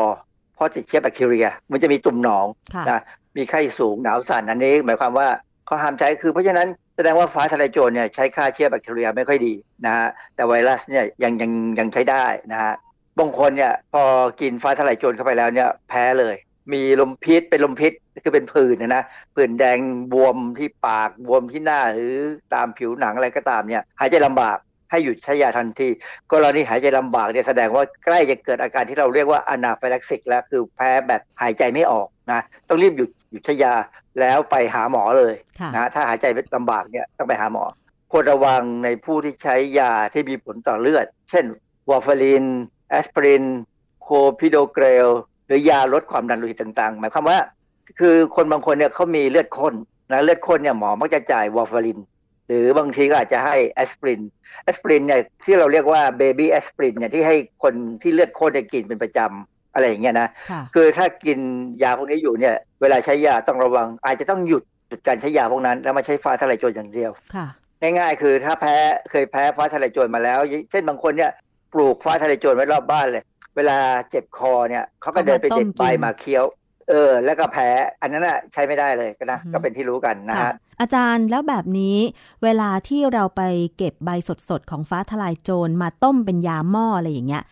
เพราะติดเชื้อแบคทีเรีย มันจะมีตุ่มหนองค่ะนะมีไข้สูงหนาวสั่นอันนี้ หมายความว่าเขาห้ามใช้คือเพราะฉะนั้นแสดงว่าฟ้าทลายโจรเนี่ยใช้ฆ่าเชื้อแบคทีเรียไม่ค่อยดีนะฮะแต่ไวรัสเนี่ยยังยังยังใช้ได้นะฮะ บางคนเนี่ยพอกินฟ้าทลายโจรเข้าไปแล้วเนี่ยแพ้เลย มีลมพิษเป็นลมพิษคือเป็นผื่นนะนะผื่นแดงบวมที่ปากบวมที่หน้าหรือตามผิวหนังอะไรก็ตามเนี่ยหายใจลำบากให้หยุดใช้ยาทันทีกรณีหายใจลำบากเนี่ยแสดงว่าใกล้จะเกิดอาการที่เราเรียกว่าอนาฟิลักซิกแล้วคือแพ้แบบหายใจไม่ออกนะต้องรีบหยุดหยุดใช้ยาแล้วไปหาหมอเลยค่ะนะถ้าหายใจลำบากเนี่ยต้องไปหาหมอควรระวังในผู้ที่ใช้ยาที่มีผลต่อเลือด เช่นวอร์ฟาริน แอสไพริน clopidogrel หรือยาลดความดันโลหิตต่างๆ หมายความว่า คือคนบางคนเนี่ยเขามีเลือดข้นนะเลือดข้นเนี่ยหมอมักจะจ่ายวอร์ฟาริน หรือบางทีก็อาจจะให้แอสไพรินแอสไพรินเนี่ยที่เราเรียกว่า baby aspirin เนี่ยที่ให้คนที่เลือดข้นเนี่ยกินเป็นประจำอะไรอย่างเงี้ยนะค่ะคือถ้ากินยาพวกนี้อยู่เนี่ยเวลาใช้ยาต้องระวัง อาจจะต้องหยุดหยุดการใช้ยาพวกนั้น แล้วมาใช้ฟ้าทลายโจรอย่างเดียวค่ะง่ายๆ คือถ้าแพ้เคยแพ้ฟ้าทลายโจรมาแล้ว เช่นบางคนเนี่ย ปลูกฟ้าทลายโจรไว้รอบบ้านเลย เวลาเจ็บคอเนี่ยเขาก็เดินไปเด็ดใบมาเคี้ยว เออ แล้วก็แพ้อันนั้นน่ะใช้ไม่ได้เลยก็นะก็เป็นที่รู้กันนะค่ะฮะอาจารย์แล้วแบบนี้ เวลาที่เราไปเก็บใบสดๆของฟ้าทลายโจรมาต้มเป็นยาหม้ออะไรอย่างเงี้ย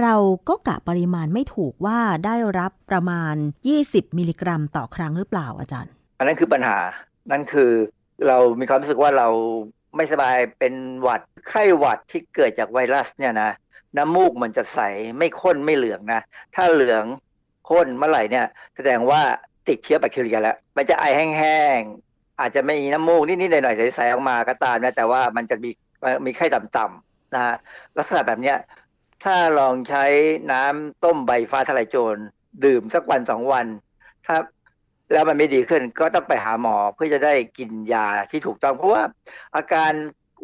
เราก็กะปริมาณไม่ถูกว่าได้รับประมาณ 20 มิลลิกรัมต่อครั้งหรือเปล่าอาจารย์ อันนั้นคือปัญหา นั่นคือเรามีความรู้สึกว่าเราไม่สบายเป็นหวัดไข้หวัดที่เกิดจากไวรัสเนี่ยนะ น้ำมูกมันจะใสไม่ข้นไม่เหลืองนะ ถ้าเหลืองข้นเมื่อไหร่เนี่ย แสดงว่าติดเชื้อแบคทีเรียแล้ว มันจะไอแห้งๆ อาจจะไม่มีน้ำมูกนิดๆหน่อยๆใสๆออกมาก็ตามนะแต่ว่ามันจะมีมีไข้ต่ำๆนะฮะลักษณะแบบเนี้ยถ้าลองใช้น้ำต้มใบฟ้าทลายโจรดื่มสักวันสองวัน ถ้าแล้วมันไม่ดีขึ้นก็ต้องไปหาหมอเพื่อจะได้กินยาที่ถูกต้อง เพราะว่าอาการ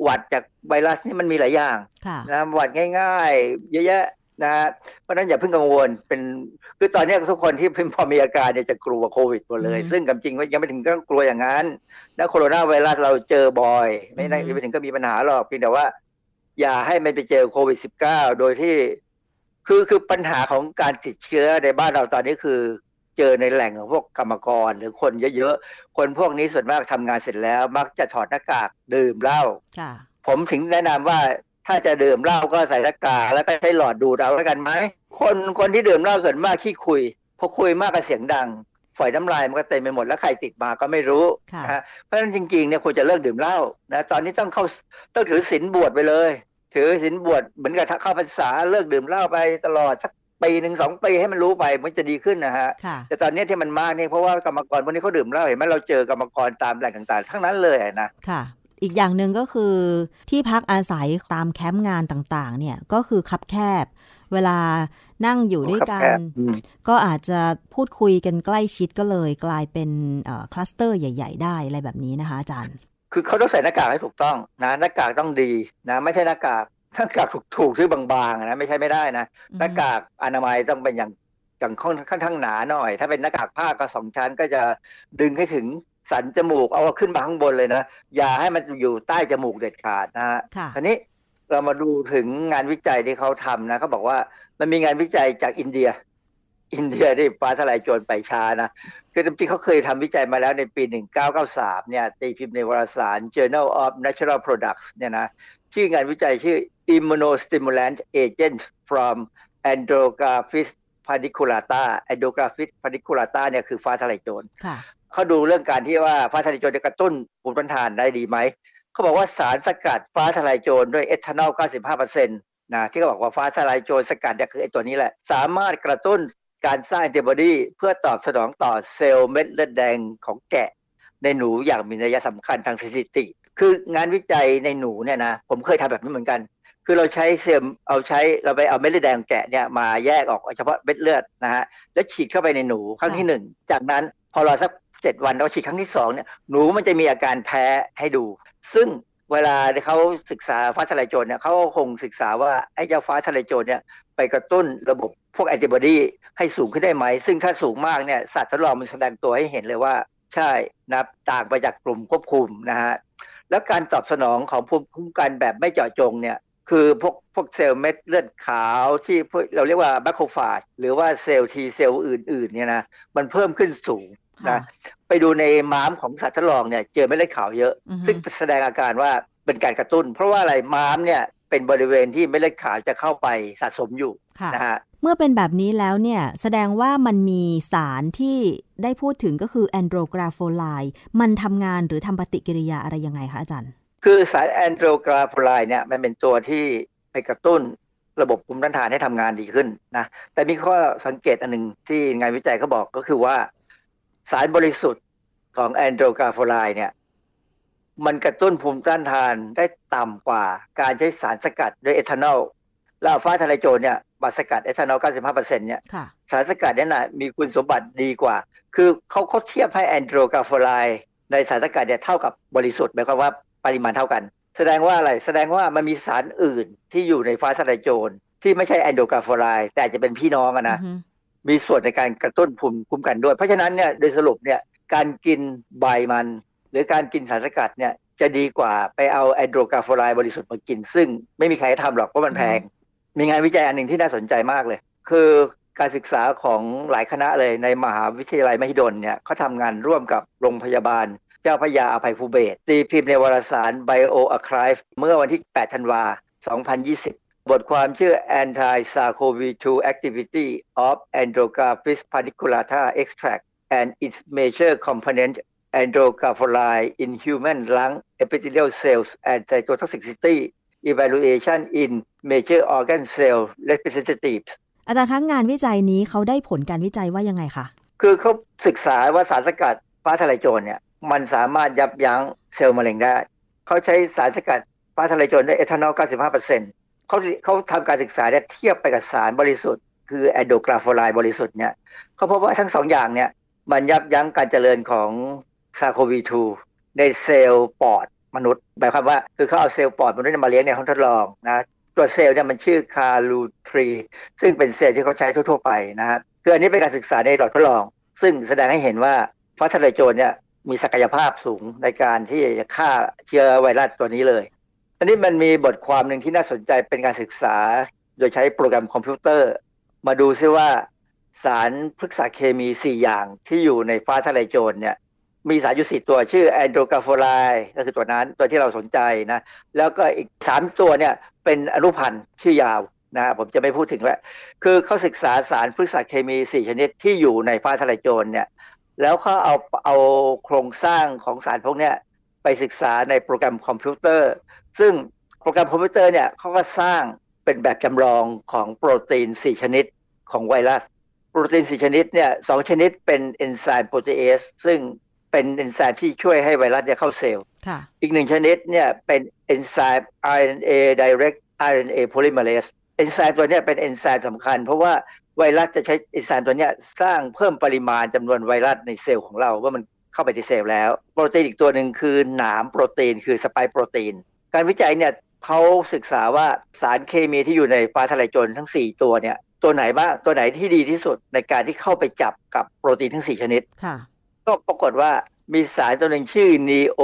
หวัดจากไวรัสนี่มันมีหลายอย่างค่ะนะหวัดง่าย ๆ เยอะแยะนะฮะเพราะนั้นอย่าเพิ่งกังวลเป็นคือตอนนี้ทุกคนที่พอมีอาการเนี่ยจะกลัวโควิดหมดเลย ซึ่งกับจริงว่ายังไม่ถึงต้องกลัวอย่างนั้นแล้วโคโรนาไวรัสเราเจอบ่อย ไม่ได้ไม่ถึงก็มีปัญหาหรอกเพียงแต่ว่า อย่าให้มันไปเจอโควิด -19 โดยที่ คือคือปัญหาของการติดเชื้อในบ้านเราตอนนี้คือ เจอในแหล่งของพวกกรรมกรหรือคนเยอะๆ คนพวกนี้ส่วนมากทำงานเสร็จแล้ว มักจะถอดหน้ากากดื่มเหล้าผมถึงแนะนำว่าถ้าจะดื่มเหล้าก็ใส่หน้ากากแล้วก็ใช้หลอดดูดเอาแล้วกันไหมคนคนที่ดื่มเหล้าส่วนมากขี้คุยพอคุยมากก็เสียงดังฝอยน้ำลายมันก็เต็มไปหมดแล้วใครติดมาก็ไม่รู้นะฮะเพราะฉะนั้นจริงๆเนี่ยควรจะเลิกดื่มเหล้านะตอนนี้ต้องเข้าต้องถือศีลบวชไปเลย ถือศีลบวชเหมือนกับเข้าพรรษาเลิกดื่มเหล้าไปตลอดสัก ปีหนึ่งสองปีให้มันรู้ไปมันจะดีขึ้นนะฮะ แต่ตอนนี้ที่มันมากเนี่ยเพราะว่ากรรมกรพวกนี้เขาดื่มเหล้าเห็นไหมเราเจอกรรมกรตามแหล่งต่างๆ ทั้งนั้นเลยนะค่ะ อีกอย่างหนึ่งก็คือที่พักอาศัยตามแคมป์งานต่างๆ เนี่ยก็คือคับแคบ เวลานั่งอยู่ด้วยกัน ก็อาจจะพูดคุยกันใกล้ชิดก็เลย กลายเป็นคลัสเตอร์ใหญ่ ๆ ได้อะไรแบบนี้นะคะอาจารย์คือเขาต้องใส่หน้ากากให้ถูกต้องนะหน้ากากต้องดีนะไม่ใช่หน้ากาก หน้ากากถูกๆที่บางๆนะไม่ใช่ไม่ได้นะหน้ากากอนามัยต้องเป็นอย่างอย่างค่อนข้างหนาหน่อย ถ้าเป็นหน้ากากผ้าก็สองชั้นก็จะดึงให้ถึงสันจมูกเอาขึ้นมาข้างบนเลยนะ อย่าให้มันอยู่ใต้จมูกเด็ดขาดนะฮะทีนี้เรามาดูถึงงานวิจัยที่เขาทำนะเขาบอกว่ามันมีงานวิจัยจากอินเดีย อินเดียที่ฟ้าทลายโจรไปช้านะคือจริงๆเขาเคยทำวิจัยมาแล้วในปี 1993 เนี่ยตีพิมพ์ในวารสาร Journal of Natural Products เนี่ยนะ ชื่องานวิจัยชื่อ Immunostimulant Agents from Andrographis paniculata Andrographis paniculata เนี่ยคือฟ้าทลายโจรเขาดูเรื่องการที่ว่าฟ้าทลายโจรจะกระตุ้นภูมิต้านทานได้ดีไหม เขาบอกว่าสารสกัดฟ้าทลายโจรด้วยเอทานอล 95%นะที่เขาบอกว่าฟ้าทลายโจรสกัดเนี่ยคือไอ้ตัวนี้แหละ สามารถกระตุ้นการสร้างแอนติบอดีเพื่อตอบสนองต่อเซลล์เม็ดเลือดแดงของแกะ ในหนูอย่างมีนัยสำคัญทางสถิติ คืองานวิจัยในหนูเนี่ยนะผมเคยทำแบบนี้เหมือนกัน คือเราใช้เซลล์เอาใช้เราไปเอาเม็ดเลือดแดงแกะเนี่ยมาแยกออกเฉพาะเม็ดเลือดนะฮะแล้วฉีดเข้าไปในหนูครั้งที่หนึ่งจากนั้นพอรอสักเจ็ดวันเราฉีดครั้งที่สองเนี่ยหนูมันจะมีอาการแพ้ให้ดู ซึ่งเวลาเขาศึกษาฟ้าทลายโจรเนี่ยเขาคงศึกษาว่าไอ้เจ้าฟ้าทลายโจรเนี่ยไปกระตุ้นระบบพวกแอนติบอดีให้สูงขึ้นได้ไหม ซึ่งถ้าสูงมากเนี่ยสัตว์ทดลองมันแสดงตัวให้เห็นเลยว่า ใช่นะต่างไปจากกลุ่มควบคุมนะฮะ แล้วการตอบสนองของภูมิคุ้มกันแบบไม่เจาะจงเนี่ยคือพวกพวกเซลล์เม็ดเลือดขาวที่เราเรียกว่า macrophage หรือว่าเซลล์ T cell อื่นๆเนี่ยนะมันเพิ่มขึ้นสูงนะไปดูในม้ามของสัตว์ทดลองเนี่ยเจอเม็ดเลือดขาวเยอะ ซึ่งแสดงอาการว่าเป็นการกระตุ้น เพราะว่าอะไรม้ามเนี่ย เป็นบริเวณที่เม็ดเลือดขาวจะเข้าไปสะสมอยู่นะฮะเมื่อเป็นแบบนี้แล้วเนี่ย แสดงว่ามันมีสารที่ได้พูดถึงก็คือ andrographolide มันทำงานหรือทำปฏิกิริยาอะไรยังไงคะอาจารย์ คือสาร andrographolide เนี่ยมันเป็นตัวที่ไปกระตุ้นระบบภูมิต้านทานให้ทำงานดีขึ้นนะแต่มีข้อสังเกตอันหนึ่งที่งานวิจัยเขาบอกก็คือว่า สารบริสุทธิ์ของ andrographolide เนี่ย มันกระตุ้นภูมิต้านทานได้ต่ำกว่าการใช้สารสกัดด้วยเอทานอลแล้วฟ้าทะลายโจรเนี่ยมาสกัดเอทานอล 95%เนี่ยสารสกัดเนี่ยนะมีคุณสมบัติดีกว่า คือเขาเขาเทียบให้ andrographolide ในสารสกัดเนี่ยเท่ากับบริสุทธิ์หมายความว่าปริมาณเท่ากัน แสดงว่าอะไร แสดงว่ามันมีสารอื่นที่อยู่ในฟ้าทะเลโจรที่ไม่ใช่แอนโดรกาโฟไลแต่จะเป็นพี่น้องนะมีส่วนในการกระตุ้นภูมิคุ้มกันด้วย เพราะฉะนั้นเนี่ยโดยสรุปเนี่ยการกินใบมัน หรือการกินสารสกัดเนี่ยจะดีกว่าไปเอาแอนโดรกาโฟไลบริสุทธิ์มากิน ซึ่งไม่มีใครทำหรอกเพราะมันแพง มีงานวิจัยอันหนึ่งที่น่าสนใจมากเลย คือการศึกษาของหลายคณะเลยในมหาวิทยาลัยมหิดลเนี่ยเขาทำงานร่วมกับโรงพยาบาล เจ้าพยาอภัยภูเบศตีพิมพ์ในวารสาร Bioarchive เมื่อวันที่ 8 ธันวา 2020 บทความชื่อ Anti-SARS-CoV-2 Activity of Andrographis paniculata Extract and its major component andrographoli in human lung epithelial cells and cytotoxicity evaluation in major organ cell representatives อาจารย์คะงานวิจัยนี้เขาได้ผลการวิจัยว่ายังไงคะ คือเขาศึกษาว่าสารสกัดฟ้าทะลายโจรเนี่ยมันสามารถยับยั้งเซลล์มะเร็งได้ เขาใช้สารสกัดฟ้าทะลายโจรด้วยเอทานอล 95%เขาเขาทำการศึกษาเนี่ยเทียบไปกับสารบริสุทธิ์ คือ andrographolide บริสุทธิ์เนี่ยเขาพบว่าทั้งสองอย่างเนี่ยมันยับยั้งการเจริญของ SARS-CoV-2 ในเซลล์ปอดมนุษย์หมายความว่าคือเขาเอาเซลล์ปอดมนุษย์มาเลี้ยงในห้องทดลองนะตัวเซลล์เนี่ยมันชื่อ Caluทรีซึ่งเป็นเซลล์ที่เขาใช้ทั่วๆไปนะฮะคืออันนี้เป็นการศึกษาในหลอดทดลอง ซึ่งแสดงให้เห็นว่าฟ้าทะลายโจรเนี่ยมีศักยภาพสูงในการที่จะฆ่าเชื้อไวรัสตัวนี้เลย อันนี้มันมีบทความหนึ่งที่น่าสนใจเป็นการศึกษา โดยใช้โปรแกรมคอมพิวเตอร์ มาดูซิว่าสารพฤกษาเคมี 4 อย่างที่อยู่ในฟ้าทะลายโจรเนี่ย มีสารอยู่สี่ตัวชื่อแอนโดรกาโฟไลก็คือตัวนั้นตัวที่เราสนใจนะ แล้วก็อีกสามตัวเนี่ยเป็นอนุพันธ์ชื่อยาวนะผมจะไม่พูดถึงแล้ว คือเขาศึกษาสารพฤกษเคมี4ชนิดที่อยู่ในฟ้าทะลายโจรเนี่ยแล้วเขาเอาเอาโครงสร้างของสารพวกนี้ไปศึกษาในโปรแกรมคอมพิวเตอร์ ซึ่งโปรแกรมคอมพิวเตอร์เนี่ยเขาก็สร้างเป็นแบบจำลองของโปรตีน 4 ชนิดของไวรัส โปรตีน 4 ชนิดเนี่ยสามชนิดเป็นเอนไซม์ protease ซึ่ง เป็นเอนไซม์ที่ช่วยให้ไวรัสเนี่ยเข้าเซลล์อีกหนึ่งชนิดเนี่ยเป็นเอนไซม์ RNA-directed RNA polymerase เอนไซม์ตัวนี้เป็นเอนไซม์สำคัญ เพราะว่าไวรัสจะใช้เอนไซม์ตัวนี้สร้างเพิ่มปริมาณจำนวนไวรัสในเซลล์ของเราว่ามันเข้าไปในเซลล์แล้ว โปรตีนอีกตัวหนึ่งคือหนามโปรตีนคือสไปโปรตีน การวิจัยเนี่ยเขาศึกษาว่าสารเคมีที่อยู่ในฟ้าทะลายโจรทั้ง 4 ตัวเนี่ยตัวไหนบ้างตัวไหนที่ดีที่สุดในการที่เข้าไปจับกับโปรตีนทั้ง 4 ชนิด ก็ปรากฏว่ามีสารตัวหนึ่งชื่อ neo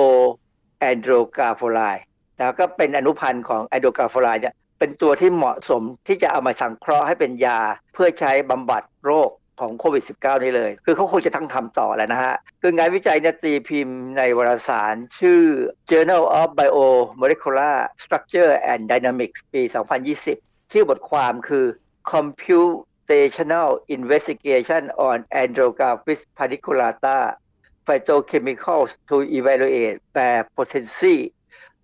androglyphoside แล้วก็เป็นอนุพันธ์ของ androglyphoside เนี่ยเป็นตัวที่เหมาะสมที่จะเอามาสังเคราะห์ให้เป็นยาเพื่อใช้บำบัดโรคของโควิด -19 นี่เลย คือเขาคงจะทั้งทำต่อแหละนะฮะ คืองานวิจัยเนี่ยตีพิมพ์ในวารสารชื่อ Journal of Biomolecular Structure and Dynamics ปี 2020 ชื่อบทความคือ compute Computational Investigation on Andrographis paniculata Phytochemicals to Evaluate their Potency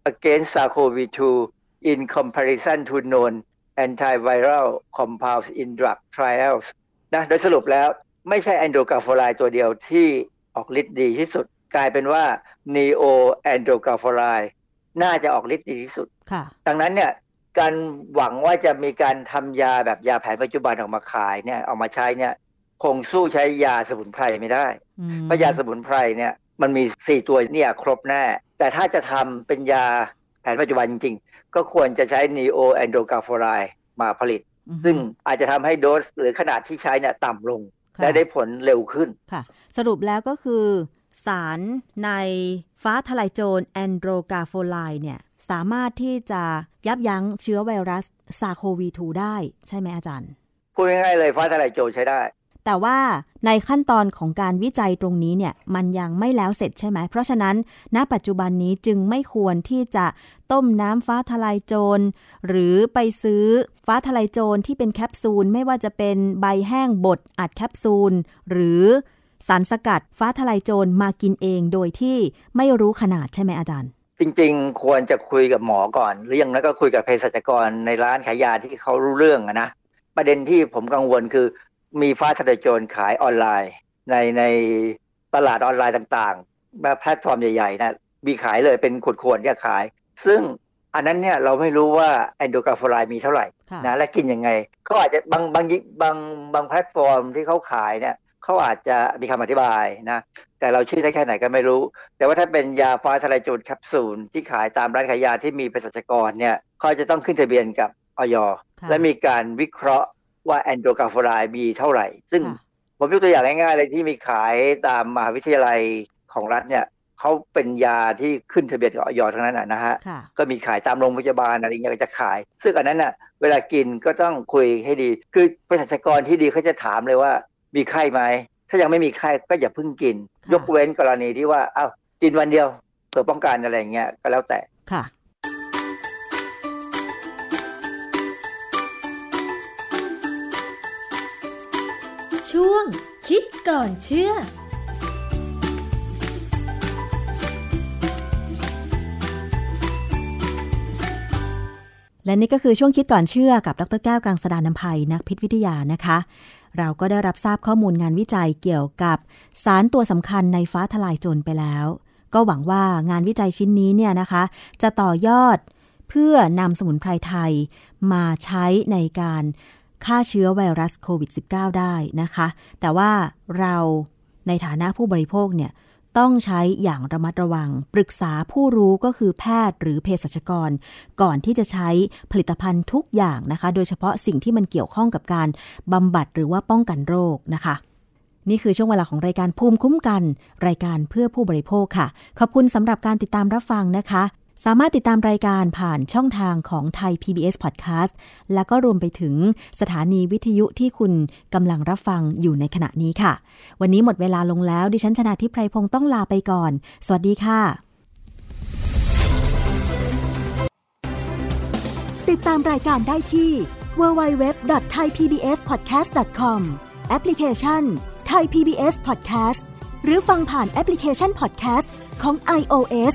against SARS-CoV-2 in comparison to known antiviral compounds in drug trials นะโดยสรุปแล้วไม่ใช่แอนโดกาโฟไลตัวเดียวที่ออกฤทธิ์ดีที่สุด กลายเป็นว่านีโอแอนโดกาโฟไลน่าจะออกฤทธิ์ดีที่สุด ดังนั้นเนี่ย การหวังว่าจะมีการทำยาแบบยาแผนปัจจุบันออกมาขายเนี่ยออกมาใช้เนี่ย คงสู้ใช้ยาสมุนไพรไม่ได้ เพราะยาสมุนไพรเนี่ยมันมีสี่ตัวเนี่ยครบแน่ แต่ถ้าจะทำเป็นยาแผนปัจจุบันจริงๆ ก็ควรจะใช้นีโอแอนโดกาโฟไลมาผลิต ซึ่งอาจจะทำให้โดสหรือขนาดที่ใช้เนี่ยต่ำลงและได้ผลเร็วขึ้นค่ะ สรุปแล้วก็คือ สารในฟ้าทลายโจร andrographolide เนี่ยสามารถที่จะยับยั้งเชื้อไวรัส SARS-CoV-2 ได้ใช่ไหมอาจารย์ พูดง่ายๆเลยฟ้าทลายโจรใช้ได้ แต่ว่าในขั้นตอนของการวิจัยตรงนี้เนี่ยมันยังไม่แล้วเสร็จใช่ไหม เพราะฉะนั้น ณปัจจุบันนี้จึงไม่ควรที่จะต้มน้ำฟ้าทลายโจร หรือไปซื้อฟ้าทลายโจรที่เป็นแคปซูล ไม่ว่าจะเป็นใบแห้งบดอัดแคปซูล หรือ สารสกัดฟ้าทลายโจรมากินเองโดยที่ไม่รู้ขนาดใช่ไหมอาจารย์ จริงๆ ควรจะคุยกับหมอก่อน หรือยังนั้นก็คุยกับเภสัชกรในร้านขายยาที่เขารู้เรื่องนะประเด็นที่ผมกังวลคือมีฟ้าทะลายโจรขายออนไลน์ ในในตลาดออนไลน์ต่างๆแบบแพลตฟอร์มใหญ่ๆนะมีขายเลยเป็นขวดๆเนี่ยขาย ซึ่งอันนั้นเนี่ยเราไม่รู้ว่า andrographolide มีเท่าไหร่นะและกินยังไงเขาอาจจะบางบางบางบางแพลตฟอร์มที่เขาขายเนี่ย เขาอาจจะมีคำอธิบายนะ แต่เราเชื่อได้แค่ไหนก็ไม่รู้ แต่ว่าถ้าเป็นยาฟ้าทลายโจรแคปซูลที่ขายตามร้านขายยาที่มีเภสัชกรเนี่ยเขาจะต้องขึ้นทะเบียนกับอย. และมีการวิเคราะห์ว่า andrographolide มีเท่าไหร่ ซึ่งผมยกตัวอย่างง่ายๆเลยที่มีขายตามมหาวิทยาลัยของรัฐเนี่ยเขาเป็นยาที่ขึ้นทะเบียนกับอย. ทั้งนั้นนะฮะ ก็มีขายตามโรงพยาบาลอะไรเงี้ยก็จะขาย ซึ่งอันนั้นน่ะ เวลากินก็ต้องคุยให้ดี คือเภสัชกรที่ดีเขาจะถามเลยว่า มีไข้ไหมถ้ายังไม่มีไข้ก็อย่าเพิ่งกิน ยกเว้นกรณีที่ว่าอ้าวกินวันเดียวเพื่อป้องกันอะไรเงี้ยก็แล้วแต่ค่ะ ช่วงคิดก่อนเชื่อและนี่ก็คือช่วงคิดก่อนเชื่อกับดรแก้วกังสดานนภัยนักพิษวิทยานะคะ เราก็ได้รับทราบข้อมูลงานวิจัยเกี่ยวกับสารตัวสำคัญในฟ้าทลายโจรไปแล้ว ก็หวังว่างานวิจัยชิ้นนี้เนี่ยนะคะ จะต่อยอดเพื่อนำสมุนไพรไทยมาใช้ในการฆ่าเชื้อไวรัสโควิด -19 ได้นะคะ แต่ว่าเราในฐานะผู้บริโภคเนี่ย ต้องใช้อย่างระมัดระวัง ปรึกษาผู้รู้ก็คือแพทย์หรือเภสัชกร ก่อนที่จะใช้ผลิตภัณฑ์ทุกอย่างนะคะ โดยเฉพาะสิ่งที่มันเกี่ยวข้องกับการบำบัดหรือว่าป้องกันโรคนะคะนี่คือช่วงเวลาของรายการภูมิคุ้มกัน รายการเพื่อผู้บริโภคค่ะ ขอบคุณสำหรับการติดตามรับฟังนะคะ สามารถติดตามรายการผ่านช่องทางของไทย PBS Podcast แล้วก็รวมไปถึงสถานีวิทยุที่คุณกำลังรับฟังอยู่ในขณะนี้ค่ะ วันนี้หมดเวลาลงแล้ว ดิฉันชนะทิพไพรพงศ์ต้องลาไปก่อน สวัสดีค่ะ ติดตามรายการได้ที่ www.thaipbspodcast.com แอปพลิเคชัน Thai PBS Podcast หรือฟังผ่านแอปพลิเคชัน Podcast ของ iOS